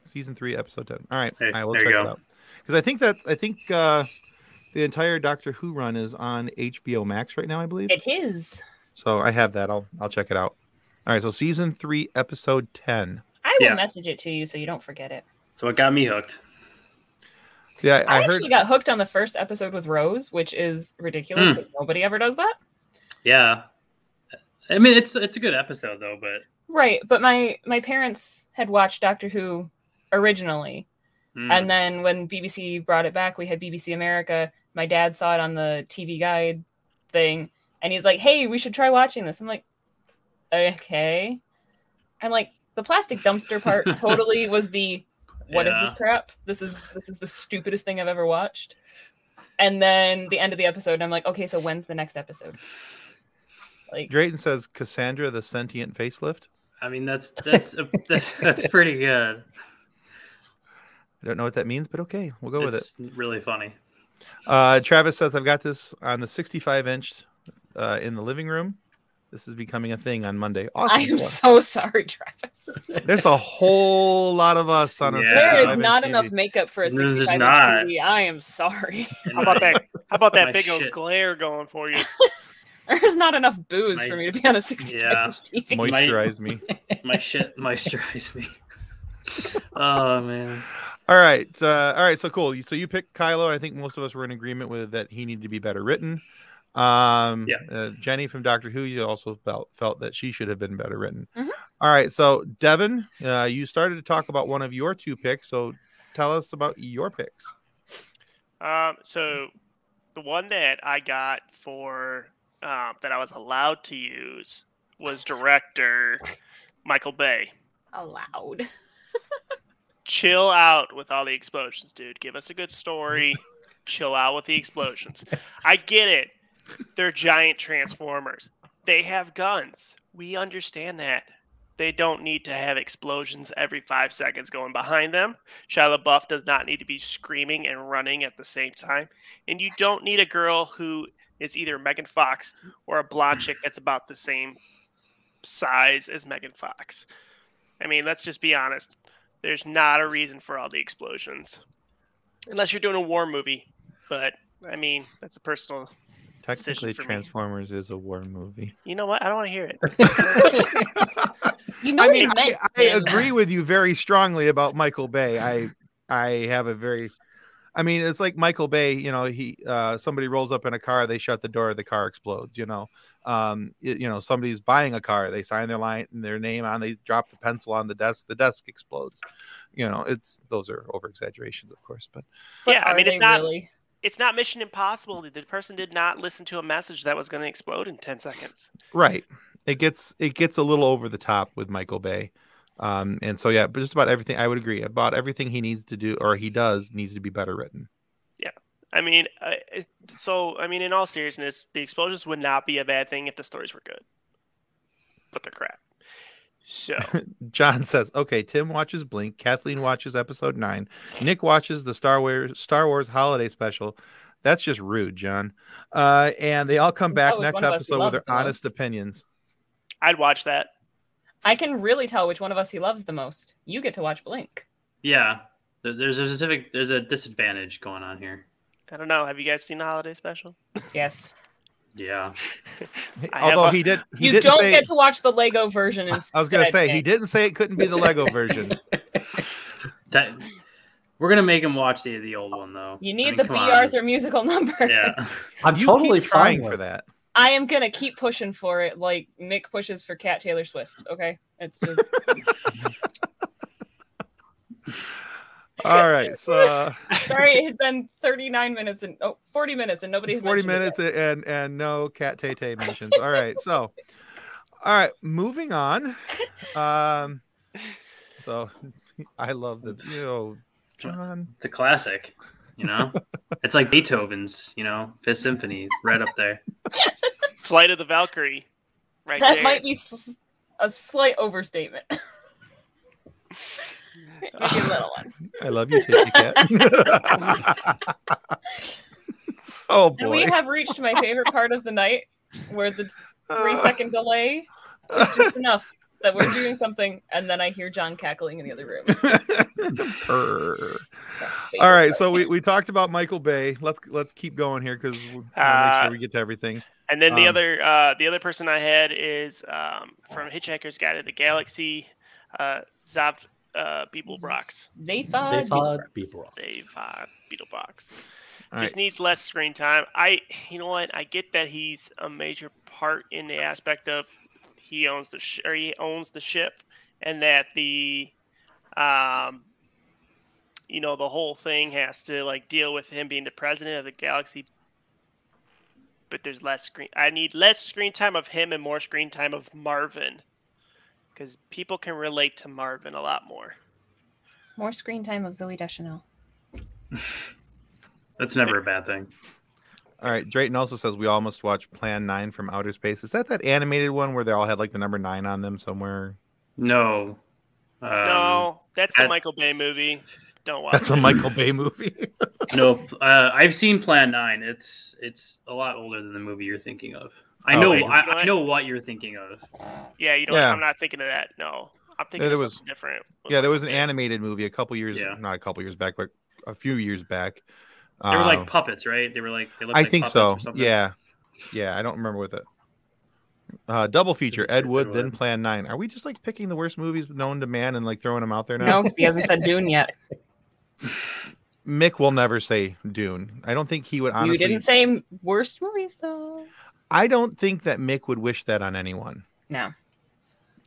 season three, episode ten. All right, Hey, I will check you it out because I think that's I think uh, the entire Doctor Who run is on HBO Max right now. I believe. It is. So I have that. I'll I'll check it out. All right. So season three, episode ten. I will Yeah. message it to you so you don't forget it. So it got me hooked. Yeah, I, I, I heard. actually got hooked on the first episode with Rose, which is ridiculous Hmm. because nobody ever does that. Yeah, I mean it's it's a good episode though, but Right, but my my parents had watched Doctor Who originally, mm, and then when BBC brought it back, we had BBC America. My dad saw it on the TV guide thing, and he's like, "Hey, we should try watching this." I'm like, "Okay," and like the plastic dumpster part [LAUGHS] totally was the what is this crap? This is this is the stupidest thing I've ever watched. And then the end of the episode, and I'm like, okay, so when's the next episode? Like, Drayton says Cassandra the sentient facelift. I mean that's that's a, that's, that's pretty good. I don't know what that means, but okay, we'll go with it. it's really funny. Uh, Travis says, I've got this on the 65 inch uh, in the living room. This is becoming a thing on Monday. Awesome. I am so sorry, Travis. [LAUGHS] There's a whole lot of us on a Yeah. There 65 is inch not TV. enough makeup for a 65 inch not. TV. I am sorry. [LAUGHS] How about that? How about that My big old glare going for you? [LAUGHS] There's not enough booze My- for me to be on a 65 Yeah. inch TV. Moisturize me. My shit moisturize me. oh man. All right. Uh, all right. So cool. So you picked Kylo. I think most of us were in agreement with that he needed to be better written. Um, Yeah. uh, Jenny from Doctor Who, you also felt felt that she should have been better written. Mhm. All right. So Devin, uh, you started to talk about one of your two picks. So tell us about your picks. Um, so the one that I got for um, that I was allowed to use was director Michael Bay. Allowed. [LAUGHS] Chill out with all the explosions, dude. Give us a good story. [LAUGHS] Chill out with the explosions. I get it. They're giant transformers. They have guns. We understand that. They don't need to have explosions every five seconds going behind them. Shia LaBeouf does not need to be screaming and running at the same time. And you don't need a girl who is either Megan Fox or a blonde chick that's about the same size as Megan Fox. I mean, let's just be honest. There's not a reason for all the explosions. Unless you're doing a war movie. But, I mean, that's a personal. Technically, for me. Transformers is a war movie. You know what? I don't want to hear it. [LAUGHS] You know I mean, he meant. I, I agree with you very strongly about Michael Bay. I I have a very I mean, it's like Michael Bay, you know, he uh somebody rolls up in a car, they shut the door, the car explodes, you know. Um it- you know, somebody's buying a car, they sign their line and their name on, they drop the pencil on the desk, the desk explodes. You know, it's those are over exaggerations, of course, but But yeah, I mean, it's not. really? It's not Mission Impossible. The person did not listen to a message that was going to explode in ten seconds. right. It gets it gets a little over the top with Michael Bay. Um and so yeah, but just about everything I would agree about everything he needs to do or he does needs to be better written. Yeah, I mean, it- so I mean, in all seriousness, the explosions would not be a bad thing if the stories were good, but they're crap. So [LAUGHS] John says, "Okay, Tim watches Blink, Kathleen watches Episode Nine, Nick watches the Star Wars Star Wars Holiday Special. That's just rude, John. Uh, and they all come back next one of us he episode with their loves honest most. opinions. I'd watch that. I can really tell which one of us he loves the most. You get to watch Blink. Yeah. There's a specific there's a disadvantage going on here. I don't know. Have you guys seen the holiday special? [LAUGHS] Yes. Yeah. [LAUGHS] Although a- he did, he you didn't don't say. get to watch the Lego version instead. I was gonna say he didn't say it couldn't be the Lego version. [LAUGHS] That we're gonna make him watch the the old one though. You I need mean, the B. on. Arthur musical number. Yeah. I'm you totally keep fine trying with for that. I am gonna keep pushing for it, like Mick pushes for Cat Taylor Swift. Okay, it's just [LAUGHS] All right, so uh, sorry. It had been 39 minutes and oh, 40 minutes, and nobody. 40 mentioned it minutes yet. and and no cat tay tay mentions. All right, so all right, moving on. Um, so I love the you know John. It's a classic. You know, it's like Beethoven's. You know, Fifth Symphony, right up there. [LAUGHS] Flight of the Valkyrie, right That there. might be s- a slight overstatement. [LAUGHS] Maybe a little one. [LAUGHS] I love you, Tasty Cat. oh And we have reached my favorite part of the night, where the three Uh, delay is just enough that we're doing [LAUGHS] something, and then I hear John cackling in the other room. [LAUGHS] Purr. All right, so we, we talked about Michael Bay. Let's let's keep going here because we want to make Uh, sure we get to everything. And then the Um, other uh, the other person I had is um, from Hitchhiker's Guide to the Galaxy, uh, Zav uh, Beeblebrox. Zaphod Zaphod Beeblebrox. Beeblebrox. All Just right. needs less screen time. I, you know what? I get that he's a major part in the aspect of he owns the sh- or he owns the ship, and that the, um, you know, the whole thing has to like deal with him being the president of the galaxy. But there's less screen. I need less screen time of him and more screen time of Marvin, because people can relate to Marvin a lot more. More screen time of Zooey Deschanel. [LAUGHS] That's never a bad thing. All right, Drayton also says we all must watch Plan Nine from Outer Space. Is that that animated one where they all had like the number nine on them somewhere? No. Um, no, that's the that- Michael Bay movie. Don't watch. That's a. Michael Bay movie. [LAUGHS] No, uh, I've seen Plan Nine. It's it's a lot older than the movie you're thinking of. I Oh, know wait. I, I know what you're thinking of. Yeah, you know, Yeah. I'm not thinking of that. No, I'm thinking there of was- different. yeah, there was an animated movie a couple years, Yeah. not a couple years back, but a few years back. They were like puppets, right? They were like they looked I like think puppets so. or something. Yeah, yeah. I don't remember with it. Uh, double feature: Ed Ed Wood, Wood. then Plan Nine. Are we just like picking the worst movies known to man and like throwing them out there now? No, because he hasn't said Dune yet. [LAUGHS] Mick will never say Dune. I don't think he would honestly. you didn't say worst movies though. I don't think that Mick would wish that on anyone. No,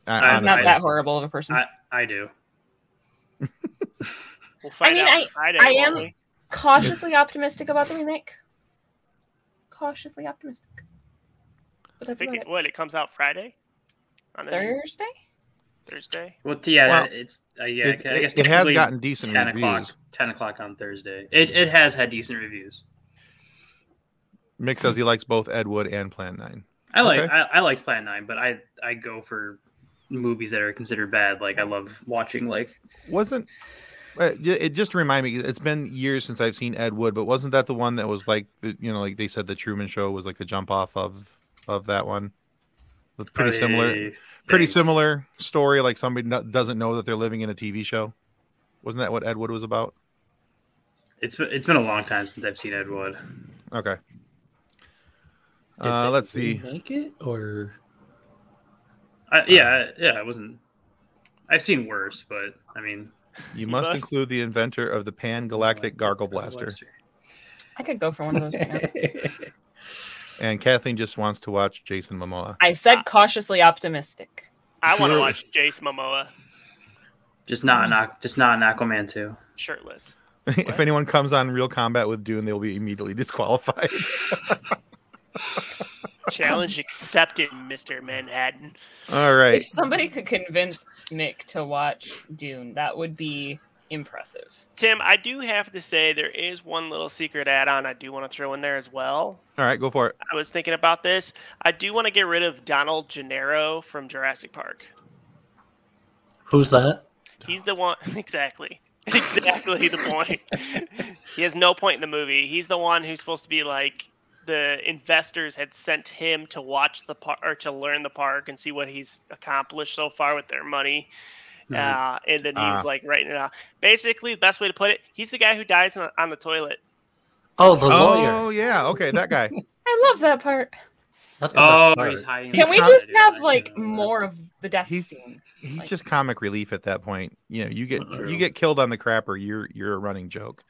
I, I'm I'm not that horrible of a person. I, I do. [LAUGHS] We'll find mean, out I- Friday. I won't am- we? Cautiously optimistic about the remake. Cautiously optimistic. But I think it, it. what it comes out Friday, on the Thursday. Thursday. Well, yeah, Well, it's uh, yeah. It's- I guess it, it has gotten decent ten reviews. o'clock. Ten o'clock on Thursday. It it has had decent reviews. Mick says he likes both Ed Wood and Plan Nine. I like Okay. I, I liked Plan Nine, but I I go for movies that are considered bad. Like I love watching like Wasn't y- it just remind me? It's been years since I've seen Ed Wood, but wasn't that the one that was like the, you know like they said the Truman Show was like a jump off of of that one? It's pretty similar. a Pretty similar story. Like somebody no- doesn't know that they're living in a TV show. Wasn't that what Ed Wood was about? It's been- it's been a long time since I've seen Ed Wood. Okay. Uh, let's see. Like it or I, yeah, yeah, I wasn't. I've seen worse, but I mean, You must, must- include the inventor of the Pan Galactic Gargle Blaster. I could go for one of those right. [LAUGHS] And Kathleen just wants to watch Jason Momoa. I said cautiously optimistic. I want to watch Jason Momoa Just not an just not an Aquaman too. shirtless. [LAUGHS] if anyone comes on Real Combat with Dune, they'll be immediately disqualified. [LAUGHS] Challenge accepted, Mister Manhattan. All right. If somebody could convince Mick to watch Dune, that would be impressive. Tim, I do have to say there is one little secret add-on I do want to throw in there as well. All right, go for it. I was thinking about this. I do want to get rid of Donald Gennaro from Jurassic Park. who's that? He's the one [LAUGHS] exactly. Exactly the point. [LAUGHS] he has no point in the movie. He's the one who's supposed to be like the investors had sent him to watch the park or to learn the park and see what he's accomplished so far with their money. Mhm. Uh, and then he Ah. was like writing it out. Basically, the best way to put it, he's the guy who dies on, on the toilet. Oh, the Oh lawyer. yeah, okay, that guy. [LAUGHS] I love that part. That's Oh, part. he's hiding. Can we just have like more of the death He's- scene? He's Like- just comic relief at that point. You know, you get you get killed on the crapper, you're you're a running joke.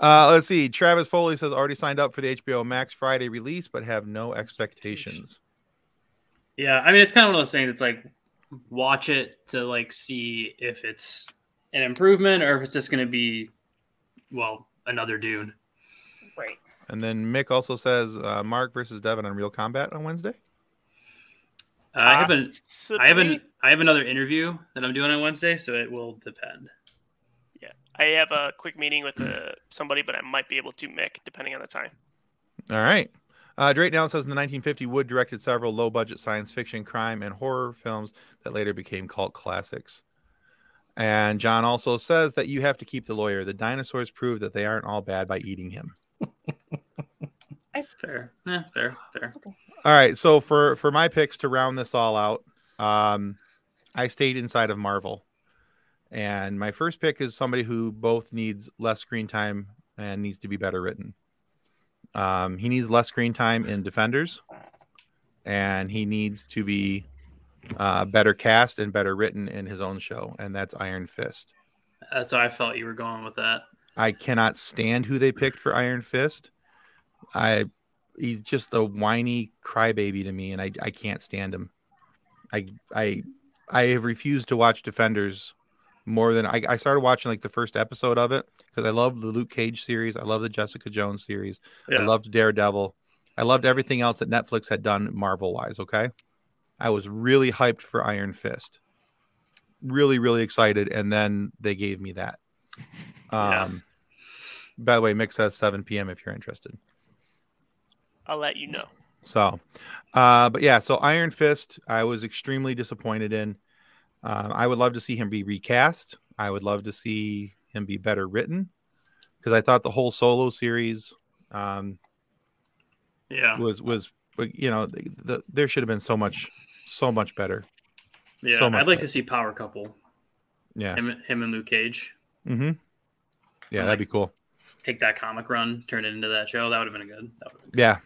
Uh, let's see. Travis Foley says already signed up for the HBO Max Friday release, but have no expectations. Yeah, I mean it's kind of one of those things. It's like watch it to like see if it's an improvement or if it's just going to be, well, another Dune. Right. And then Mick also says uh, Mark versus Devin on Real Combat on Wednesday. Uh, I haven't. I haven't. I have another interview that I'm doing on Wednesday, so it will depend. Yeah, I have a quick meeting with uh, somebody, but I might be able to Mick depending on the time. All right. Uh, Drake now says in the 1950 Wood directed several low budget science fiction, crime, and horror films that later became cult classics. And John also says that you have to keep the lawyer. The dinosaurs prove that they aren't all bad by eating him. [LAUGHS] Fair. Yeah, fair. Fair. All right. So for for my picks to round this all out, um, I stayed inside of Marvel, and my first pick is somebody who both needs less screen time and needs to be better written. Um, he needs less screen time in Defenders, and he needs to be uh, better cast and better written in his own show, and that's Iron Fist. That's how I felt you were going with that. I cannot stand who they picked for Iron Fist. I he's just a whiny crybaby to me, and I I can't stand him. I I I have refused to watch Defenders more than I, I started watching like the first episode of it because I love the Luke Cage series. I love the Jessica Jones series. I loved Daredevil. I loved everything else that Netflix had done Marvel wise. Okay. I was really hyped for Iron Fist. Really, really excited. And then they gave me that. Yeah. Um, by the way, Mick says 7 p.m. if you're interested. I'll let you know. So, uh, but yeah, so Iron Fist, I was extremely disappointed in. Um, I would love to see him be recast. I would love to see him be better written because I thought the whole solo series um, Yeah. was was you know the, the, there should have been so much so much better. Yeah. so much I'd like better. to see Power Couple. Yeah. Him, him and Luke Cage. Mm-hmm. Yeah, that'd be cool. Take that comic run, turn it into that show. That would have been good. That would've Yeah,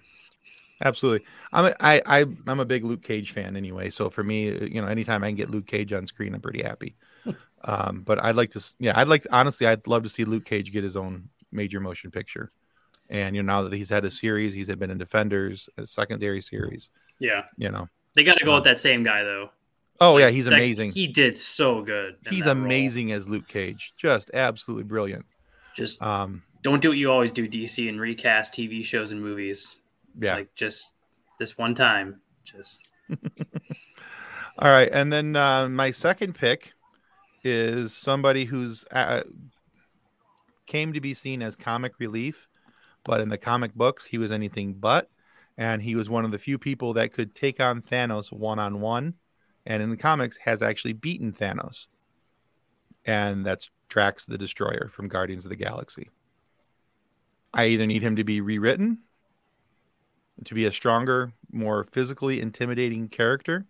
absolutely. I'm a, I, I I'm a big Luke Cage fan anyway. So for me, you know, anytime I can get Luke Cage on screen, I'm pretty happy. [LAUGHS] um, but I'd like to, yeah, I'd like honestly, I'd love to see Luke Cage get his own major motion picture. And you know, now that he's had a series, he's been in Defenders, a secondary series. Yeah. You know, They got to go Uh, with that same guy though. oh yeah, Like, he's that- amazing. He did so good. he's that role. amazing as Luke Cage, just absolutely brilliant. Just Um, don't do what you always do, DC, and recast TV shows and movies. Yeah. Like just this one time. Just [LAUGHS] All right, and then uh, my second pick is somebody who's uh, came to be seen as comic relief, but in the comic books he was anything but, and he was one of the few people that could take on Thanos one on one, and in the comics has actually beaten Thanos, and that's Drax the Destroyer from Guardians of the Galaxy. I either need him to be rewritten, to be a stronger, more physically intimidating character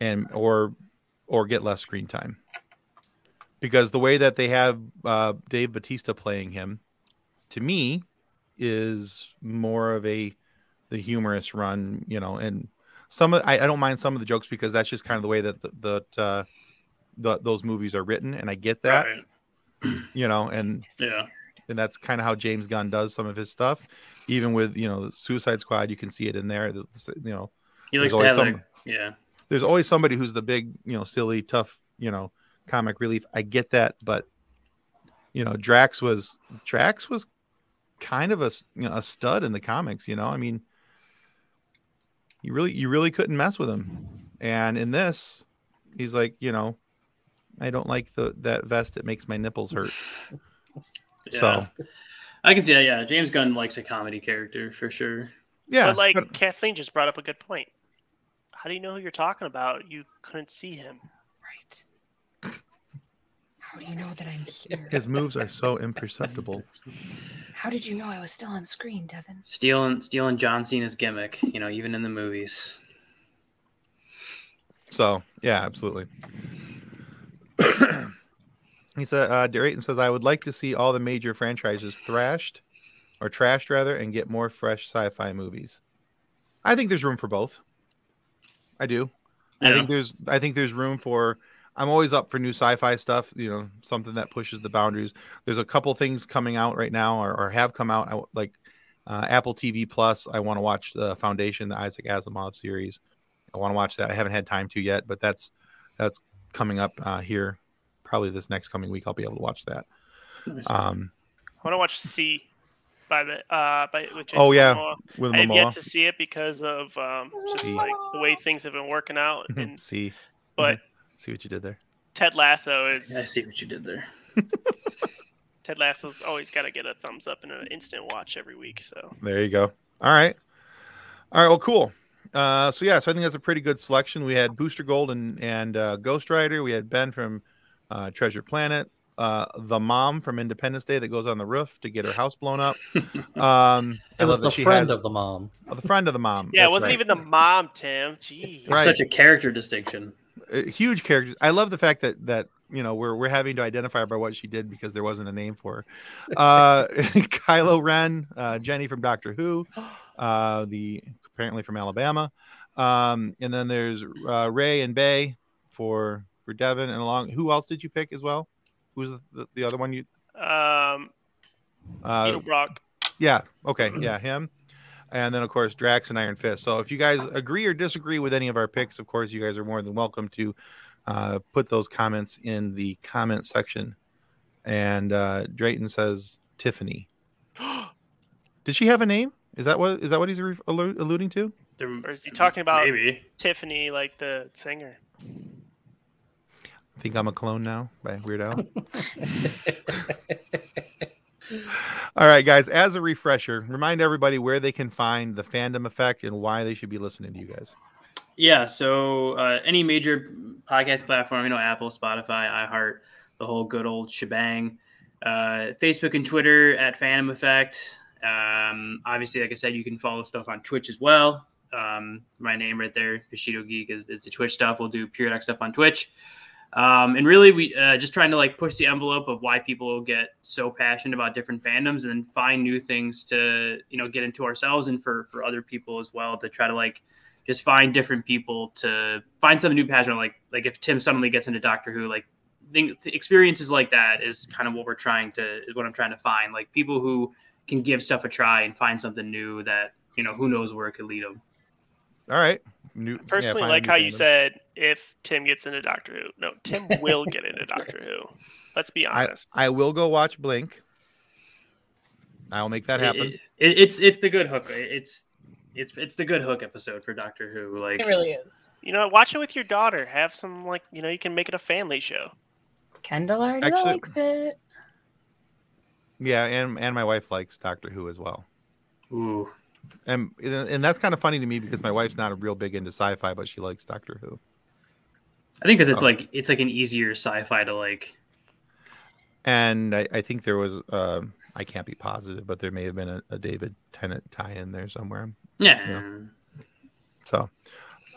and or or get less screen time because the way that they have uh, Dave Batista playing him to me is more of a the humorous run you know and some of, I, I don't mind some of the jokes because that's just kind of the way that the, that uh, the, those movies are written and I get that right. you know and Yeah. And that's kind of how James Gunn does some of his stuff even with you know Suicide Squad you can see it in there the- you know He likes to have some- like, yeah. there's always somebody who's the big, you know, silly, tough, you know, comic relief. I get that, but you know, Drax was Drax was kind of a you know, a stud in the comics. You know, I mean, you really you really couldn't mess with him. And in this, he's like, you know, I don't like the that vest. It makes my nipples hurt. Yeah. So I can see that. Yeah. James Gunn likes a comedy character for sure. yeah, but like but- Kathleen just brought up a good point. How do you know who you're talking about? You couldn't see him. Right. How do you know that I'm here? his moves are so imperceptible. How did you know I was still on screen, Devin? Stealing, stealing John Cena's gimmick, you know, even in the movies. So yeah, absolutely. He said, uh, Drayton says, I would like to see all the major franchises thrashed or trashed rather and get more fresh sci-fi movies. I think there's room for both. I do. I think there's I think there's room for I'm always up for new sci-fi stuff, you know, something that pushes the boundaries. There's a couple things coming out right now or, or have come out I, like uh, Apple TV Plus. I want to watch the Foundation, the Isaac Asimov series. I want to watch that. I haven't had time to yet, but that's that's coming up uh, here probably this next coming week. I'll be able to watch that. Um, I want to watch See by the uh by with Jason Oh, yeah. Momoa. with I have yet to see it because of um just See. like the way things have been working out. And see, but see what you did there. Ted Lasso is I see what you did there. [LAUGHS] Ted Lasso's always got to get a thumbs up and an instant watch every week. So There you go. All right. All right. Well, cool. Uh, so yeah, so I think that's a pretty good selection. We had Booster Gold and and uh, Ghost Rider. We had Ben from uh, Treasure Planet. Uh, the mom from Independence Day that goes on the roof to get her house blown up. [LAUGHS] Um, It was the friend has- of the mom. oh, the friend of the mom. yeah, it wasn't right. even the mom, Tim. Jeez. Right. such a character distinction. Uh, huge characters. I love the fact that that you know we're we're having to identify her by what she did because there wasn't a name for her. Uh, [LAUGHS] Kylo Ren, uh, Jenny from Doctor Who, [GASPS] uh, the apparently from Alabama, um, and then there's uh, Ray and Bay for for Devin and along. Who else did you pick as well? Who's the, the, the other one you? Um, Uh, Neil Brock. yeah. Okay. Yeah. Him. And then, of course, Drax and Iron Fist. So, if you guys agree or disagree with any of our picks, of course, you guys are more than welcome to uh, put those comments in the comment section. And uh, Drayton says Tiffany. [GASPS] Did she have a name? Is that what is that what he's re- alluding to? Or is he talking about maybe? Tiffany, like the singer? I think I'm a clone now by Weird Al. [LAUGHS] All right, guys. As a refresher, remind everybody where they can find the fandom effect and why they should be listening to you guys. Yeah, so uh, any major podcast platform, you know, Apple, Spotify, iHeart, the whole good old shebang. Uh, Facebook and Twitter at Fandom Effect. Um, obviously, like I said, you can follow stuff on Twitch as well. Um, my name right there, Bushido Geek, is, is the Twitch stuff. We'll do periodic stuff on Twitch. Um, and really, we uh, just trying to like push the envelope of why people get so passionate about different fandoms, and find new things to you know get into ourselves and for for other people as well to try to like just find different people to find some new passion. Like like if Tim suddenly gets into Doctor Who, like think experiences like that is kind of what we're trying to is what I'm trying to find. Like people who can give stuff a try and find something new that you know who knows where it could lead them. All right. New, I personally yeah, like new how you said if Tim gets into Doctor Who. No, Tim will get into Doctor Who. Let's be [LAUGHS] I, honest. I will go watch Blink. I'll make that happen. It- it- it's it's the good hook. It's it's it's the good hook episode for Doctor Who. Like It really is. You know, watch it with your daughter. Have some like you know, you can make it a family show. Kendall already Actually- likes it. yeah, and and my wife likes Doctor Who as well. ooh, And and that's kind of funny to me because my wife's not a real big into sci-fi, but she likes Doctor Who. I think because it's Oh. like it's like an easier sci-fi to like. And I, I think there was um I can't be positive, but there may have been a, a David Tennant tie-in there somewhere. Yeah. So,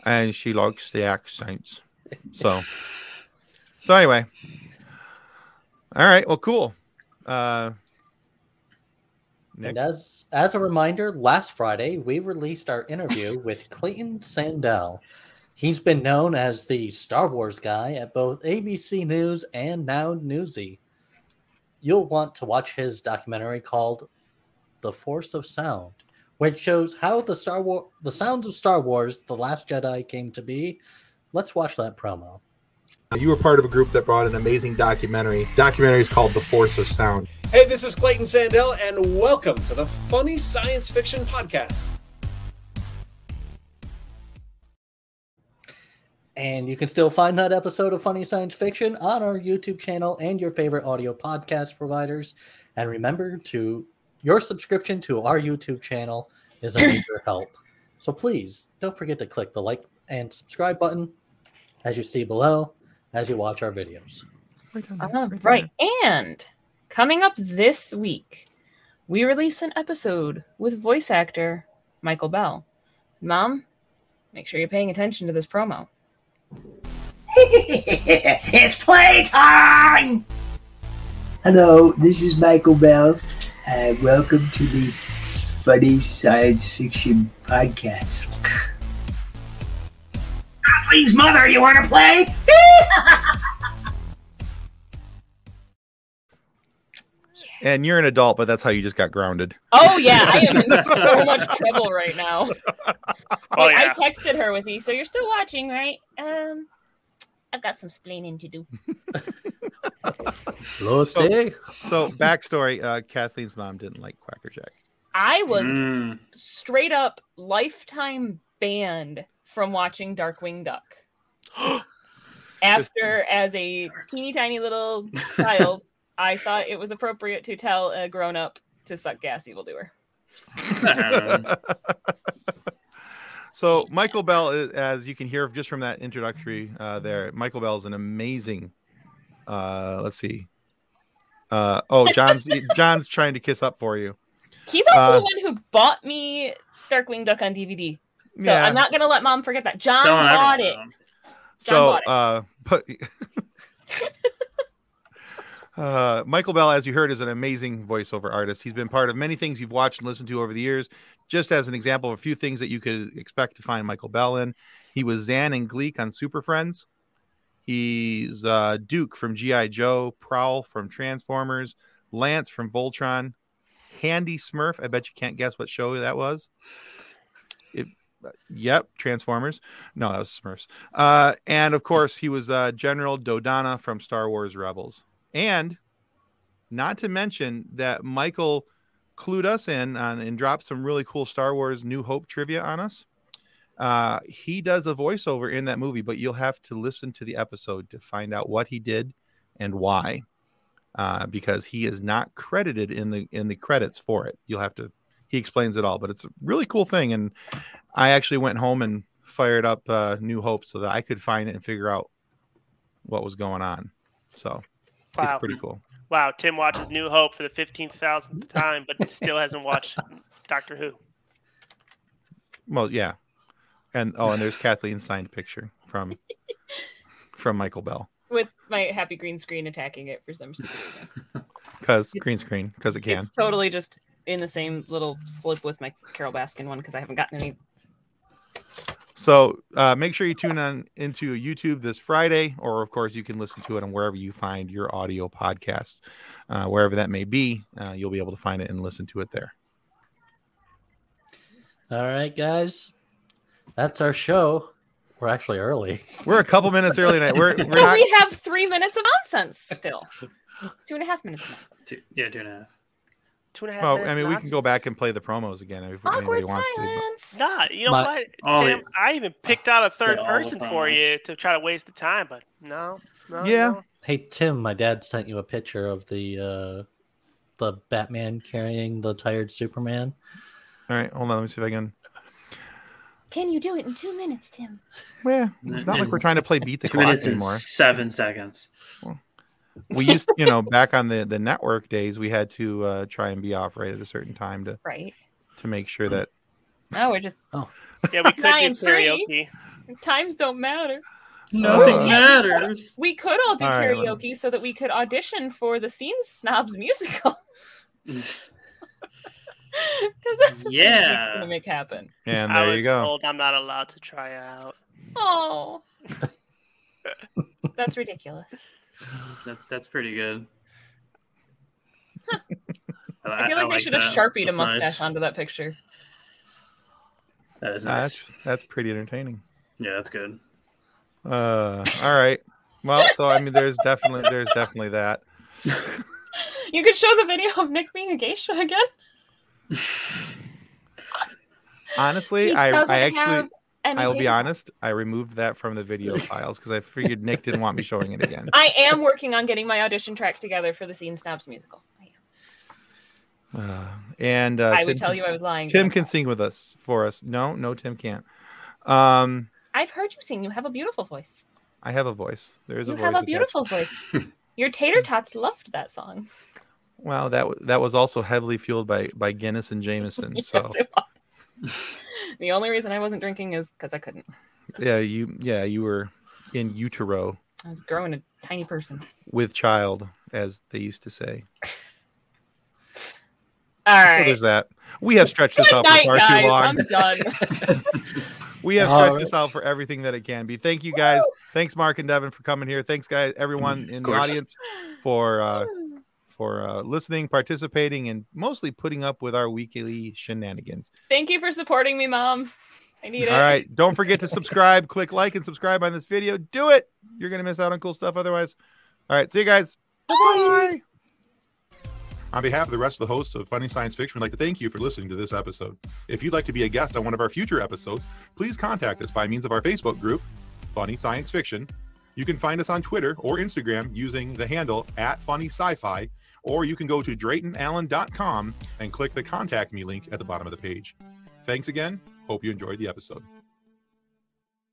and she likes the accents. So, so anyway, all right. Well, cool. Uh, Nick? And as as a reminder, last Friday we released our interview [LAUGHS] with Clayton Sandell. He's been known as the Star Wars guy at both ABC News and Now Newsy. You'll want to watch his documentary called "The Force of Sound," which shows how the Star War the sounds of Star Wars: The Last Jedi came to be. Let's watch that promo. You were part of a group that brought an amazing documentary. Documentary is called "The Force of Sound." Hey, this is Clayton Sandell, and welcome to the Funny Science Fiction Podcast. And you can still find that episode of Funny Science Fiction on our YouTube channel and your favorite audio podcast providers. And remember to your subscription to our YouTube channel is a [COUGHS] major help. So please don't forget to click the like and subscribe button as you see below as you watch our videos. right. And coming up this week, we release an episode with voice actor Michael Bell. Mom, make sure you're paying attention to this promo. [LAUGHS] it's playtime! Hello, this is Michael Bell. Uh, welcome to the funny science fiction podcast. [LAUGHS] Kathleen's mother, you want to play? [LAUGHS] And you're an adult, but that's how you just got grounded. Oh yeah, I am in [LAUGHS] so much trouble right now. Oh, Like, yeah. I texted her with you, so you're still watching, right? Um, I've got some splaining to do. [LAUGHS] Lucy. So backstory: uh, Kathleen's mom didn't like Quackerjack. I was Mm. straight up lifetime banned from watching Darkwing Duck. [GASPS] After, as a teeny tiny little child, [LAUGHS] I thought it was appropriate to tell a grown up to suck gas, evildoer. [LAUGHS] so Michael Bell, as you can hear just from that introductory uh, there, Michael Bell is an amazing. Uh, let's see. Uh, oh, John's [LAUGHS] John's trying to kiss up for you. He's also Uh, the one who bought me Darkwing Duck on DVD. So Yeah. I'm not gonna let mom forget that. John Selling bought it. everything. So, bought it. uh, but [LAUGHS] uh, Michael Bell, as you heard, is an amazing voiceover artist. He's been part of many things you've watched and listened to over the years. Just as an example of a few things that you could expect to find Michael Bell in, he was Zan and Gleek on Super Friends. He's uh, Duke from GI Joe, Prowl from Transformers, Lance from Voltron, Handy Smurf. I bet you can't guess what show that was. Yep, Transformers. No, that was Smurfs. Uh, and of course, he was uh, General Dodonna from Star Wars Rebels. And not to mention that Michael clued us in on and dropped some really cool Star Wars New Hope trivia on us. Uh, he does a voiceover in that movie, but you'll have to listen to the episode to find out what he did and why, uh, because he is not credited in the in the credits for it. You'll have to. He explains it all, but it's a really cool thing. And I actually went home and fired up uh, New Hope so that I could find it and figure out what was going on. So Wow. it's pretty cool. Wow, Tim watches New Hope for the fifteenth thousandth [LAUGHS] time, but still hasn't watched Doctor Who. Well, yeah, and oh, and there's Kathleen's signed picture from from Michael Bell With my happy green screen attacking it for some stupid reason. [LAUGHS] because green screen because it can. It's totally just in the same little slip with my Carole Baskin one because I haven't gotten any. So uh, make sure you tune on into YouTube this Friday, or of course you can listen to it on wherever you find your audio podcasts, uh, wherever that may be. Uh, you'll be able to find it and listen to it there. All right, guys. That's our show. We're actually early. We're a couple minutes early tonight. We're we're And not. we have three minutes of nonsense still. Two and a half minutes of nonsense. Two, yeah, two and a half. Two and a half Well, minutes I mean, we can go back and play the promos again if anybody Awkward wants to. but- silence. Nah, you know My- what, All Tim? the- I even picked out a third all person for you to try to waste the time, but no, no. Yeah. no. Hey Tim, my dad sent you a picture of the uh the Batman carrying the tired Superman. All right, hold on. Let me see if I can. Can you do it in two minutes, Tim? Yeah, it's not like we're trying to play beat the clock minutes anymore. seven seconds. We used, you know, back on the the network days, we had to uh, try and be off right at a certain time to Right. to make sure that. No, we're just oh Yeah, we could Nine do three. karaoke. times don't matter. Nothing Uh, matters. We could all do All right, well- karaoke so that we could audition for the Scene Snobs musical. [LAUGHS] Because that's Yeah. Nick's gonna make happen. And I there was you go. told I'm not allowed to try out. Oh, [LAUGHS] that's ridiculous. That's that's pretty good. [LAUGHS] I feel like they should have sharpied a mustache nice. onto that picture. That is nice. that's pretty entertaining. Yeah, that's good. Uh, all right. Well, so I mean, there's definitely there's definitely that. [LAUGHS] You could show the video of Nick being a geisha again. Honestly, He I I actually have any I'll be honest. I removed that from the video [LAUGHS] files because I figured Nick didn't want me showing it again. I am working on getting my audition track together for the Scene Snobs musical. I, am. Uh, and uh, I Tim would tell can you I was lying. Tim can sing with us for us. No, no, Tim can't. Um, I've heard you sing. You have a beautiful voice. I have a voice. There is You a voice. You have a attached. beautiful voice. [LAUGHS] Your tater tots loved that song. Well, that w- that was also heavily fueled by by Guinness and Jameson. [LAUGHS] So Yes. The only reason I wasn't drinking is because I couldn't. yeah, you yeah you were in utero I was growing a tiny person. with child, as they used to say. All right. So there's that. We have stretched this Good out for far guys. too long. I'm done. [LAUGHS] We have All stretched right. this out for everything that it can be. Thank you guys. Thanks, Mark and Devin, for coming here. Thanks, guys, everyone in the audience for uh, for uh, listening, participating, and mostly putting up with our weekly shenanigans. Thank you for supporting me, Mom. I need it. All right. Don't forget to [LAUGHS] subscribe. Click like and subscribe on this video. Do it. You're gonna miss out on cool stuff otherwise. All right. See you guys. Bye. On behalf of the rest of the hosts of Funny Science Fiction, we'd like to thank you for listening to this episode. If you'd like to be a guest on one of our future episodes, please contact us by means of our Facebook group, Funny Science Fiction. You can find us on Twitter or Instagram using the handle at Funny Sci-Fi, or you can go to DraytonAllen.com and click the contact me link at the bottom of the page. Thanks again. Hope you enjoyed the episode.